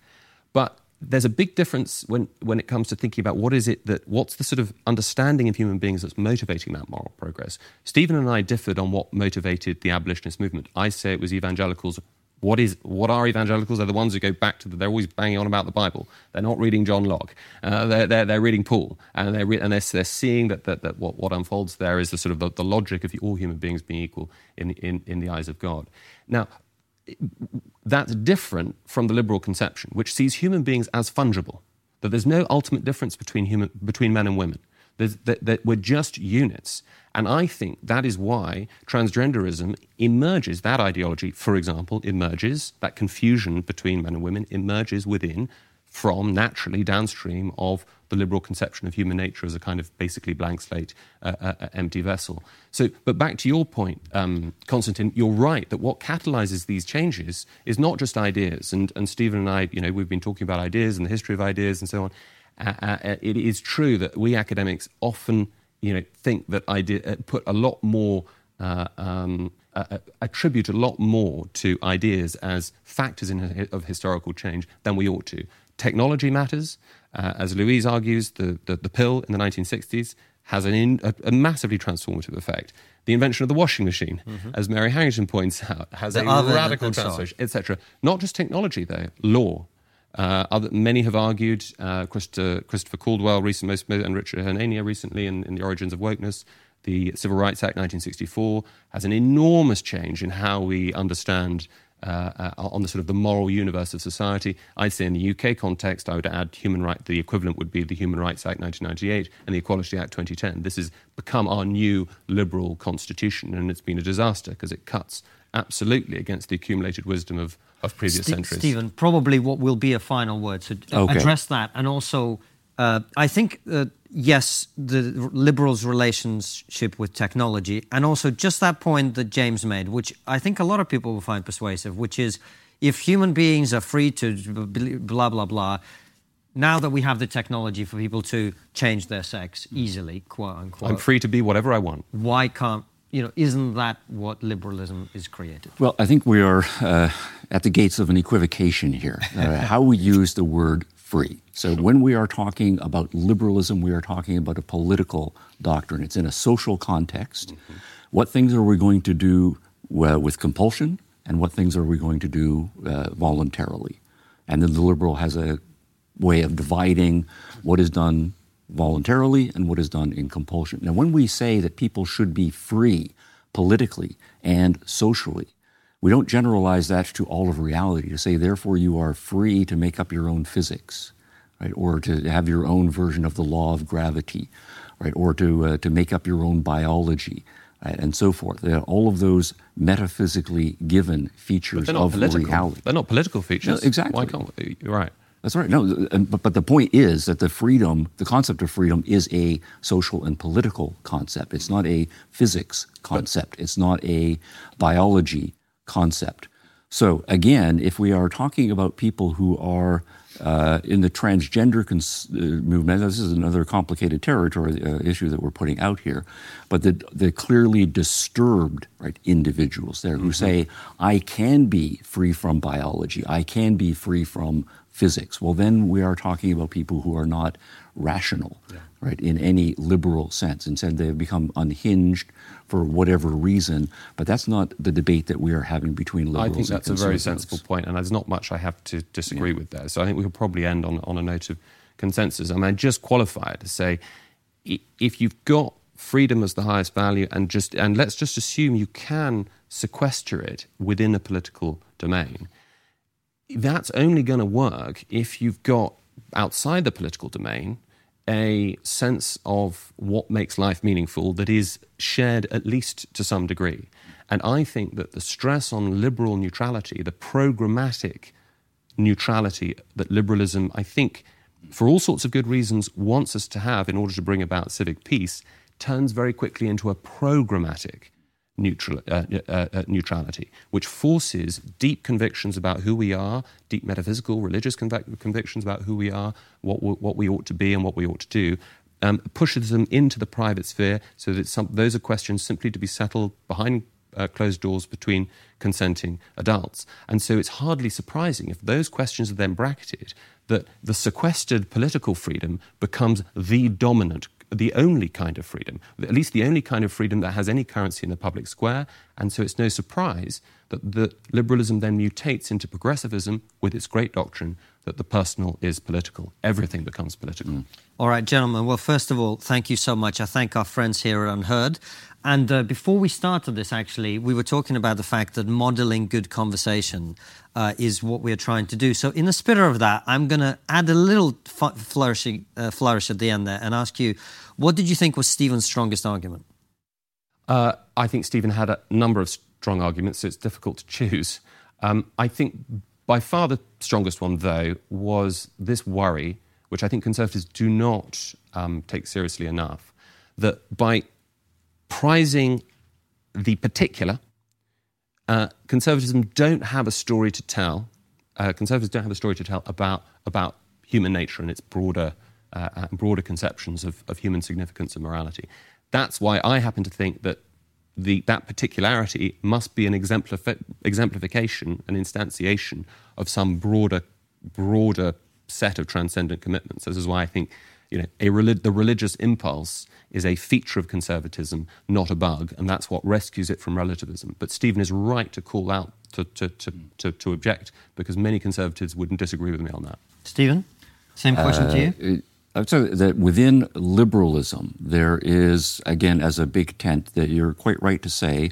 but there's a big difference when, when it comes to thinking about what is it that what's the sort of understanding of human beings that's motivating that moral progress. Stephen and I differed on what motivated the abolitionist movement. I say it was evangelicals. What is what are evangelicals? They're the ones who go back to the, they're always banging on about the Bible. They're not reading John Locke. Uh, they're, they're, they're reading Paul, and they're re- and they're, they're seeing that, that, that what, what unfolds there is the sort of the, the logic of all human beings being equal in, in, in the eyes of God. Now, that's different from the liberal conception, which sees human beings as fungible, that there's no ultimate difference between, human, between men and women, that, that we're just units. And I think that is why transgenderism emerges, that ideology, for example, emerges, that confusion between men and women emerges within, from naturally downstream of the liberal conception of human nature as a kind of basically blank slate, uh, uh, uh, empty vessel. So, but back to your point, um, Konstantin, you're right that what catalyzes these changes is not just ideas. And, and Stephen and I, you know, we've been talking about ideas and the history of ideas and so on. Uh, uh, uh, it is true that we academics often, you know, think that idea uh, put a lot more. Uh, um, uh, attribute a lot more to ideas as factors in, of historical change than we ought to. Technology matters. Uh, as Louise argues, the, the, the pill in the 1960s has an in, a, a massively transformative effect. The invention of the washing machine, as Mary Harrington points out, has The a radical transformation, etc. Not just technology, though, law. Uh, other, many have argued, uh, Christopher, Christopher Caldwell recent, and Richard Hanania recently in, in The Origins of Wokeness, the Civil Rights Act 1964 has an enormous change in how we understand uh, uh, on the sort of the moral universe of society. I'd say in the UK context, I would add human right. The equivalent would be the Human Rights Act 1998 and the Equality Act 2010. This has become our new liberal constitution, and it's been a disaster because it cuts absolutely against the accumulated wisdom of, of previous Ste- centuries. Stephen, probably what will be a final word. So uh, Okay. address that, and also, uh, I think uh, yes, the liberals' relationship with technology, and also just that point that James made, which I think a lot of people will find persuasive, which is if human beings are free to blah blah blah. Now that we have the technology for people to change their sex easily, quote unquote, I'm free to be whatever I want. why can't you know? Isn't that what liberalism is created? Well, I think we are uh, at the gates of an equivocation here. [LAUGHS] Uh, how we use the word free. So, when we are talking about liberalism, we are talking about a political doctrine. It's in a social context. What things are we going to do uh, with compulsion, and what things are we going to do uh, voluntarily? And then the liberal has a way of dividing what is done voluntarily and what is done in compulsion. Now, when we say that people should be free politically and socially, we don't generalize that to all of reality to say, therefore, you are free to make up your own physics, right? Or to have your own version of the law of gravity, right? Or to, uh, to make up your own biology. right? And so forth. Uh, all of those metaphysically given features They're of political. reality. They're not political features. No, exactly. Why can't we? You're right. That's right. No, but, but the point is that the freedom, the concept of freedom, is a social and political concept. It's not a physics concept. it's not a biology concept. So again, if we are talking about people who are uh, in the transgender cons- uh, movement, this is another complicated territory uh, issue that we're putting out here, but the, the clearly disturbed right, individuals there who say, I can be free from biology, I can be free from physics. Well, then we are talking about people who are not rational, right, in any liberal sense. Instead, they have become unhinged for whatever reason. But that's not the debate that we are having between liberals. I think that's a very sensible point, and there's not much I have to disagree with there. So I think we could probably end on, on a note of consensus. I mean, I just qualify to say if you've got freedom as the highest value, and just and let's just assume you can sequester it within a political domain, that's only going to work if you've got outside the political domain a sense of what makes life meaningful that is shared at least to some degree. And I think that the stress on liberal neutrality, the programmatic neutrality that liberalism, I think, for all sorts of good reasons, wants us to have in order to bring about civic peace, turns very quickly into a programmatic neutral, uh, uh, uh, neutrality, which forces deep convictions about who we are, deep metaphysical, religious convic- convictions about who we are, what, w- what we ought to be, and what we ought to do. Um, pushes them into the private sphere so that some, those are questions simply to be settled behind uh, closed doors between consenting adults. And so it's hardly surprising if those questions are then bracketed that the sequestered political freedom becomes the dominant the only kind of freedom, at least the only kind of freedom that has any currency in the public square. And so it's no surprise that the liberalism then mutates into progressivism with its great doctrine that the personal is political. Everything becomes political. Mm. All right, gentlemen. Well, first of all, thank you so much. I thank our friends here at UnHerd. And uh, before we started this, actually, we were talking about the fact that modeling good conversation uh, is what we're trying to do. So, in the spirit of that, I'm going to add a little flourish, uh, flourish at the end there and ask you, what did you think was Stephen's strongest argument? Uh, I think Stephen had a number of strong arguments, so it's difficult to choose. Um, I think by far the strongest one, though, was this worry, which I think conservatives do not um, take seriously enough, that by prizing the particular, uh, conservatism don't have a story to tell. Uh, conservatives don't have a story to tell about, about human nature and its broader, uh, uh broader conceptions of, of human significance and morality. That's why I happen to think that the, that particularity must be an exemplifi- exemplification, an instantiation of some broader, broader set of transcendent commitments. This is why I think you know, relig- the religious impulse is a feature of conservatism, not a bug, and that's what rescues it from relativism. But Stephen is right to call out, to, to, to, to, to object, because many conservatives wouldn't disagree with me on that. Stephen, same question uh, to you. I would say that within liberalism, there is, again, as a big tent, that you're quite right to say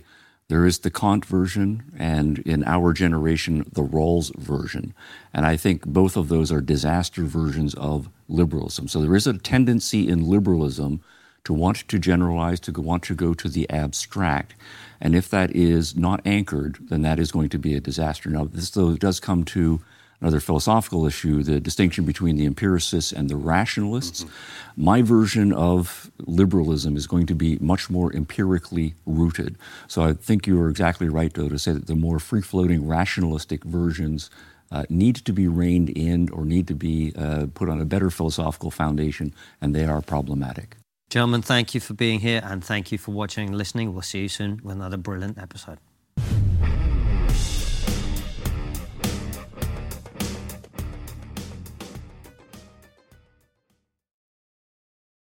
there is the Kant version, and in our generation, the Rawls version. And I think both of those are disaster versions of liberalism. So there is a tendency in liberalism to want to generalize, to want to go to the abstract. And if that is not anchored, then that is going to be a disaster. Now, this though does come to another philosophical issue the distinction between the empiricists and the rationalists. Mm-hmm. My version of liberalism is going to be much more empirically rooted. So I think you are exactly right, though, to say that the more free floating rationalistic versions. Uh, need to be reined in or need to be uh, put on a better philosophical foundation, and they are problematic. Gentlemen, thank you for being here and thank you for watching and listening. We'll see you soon with another brilliant episode.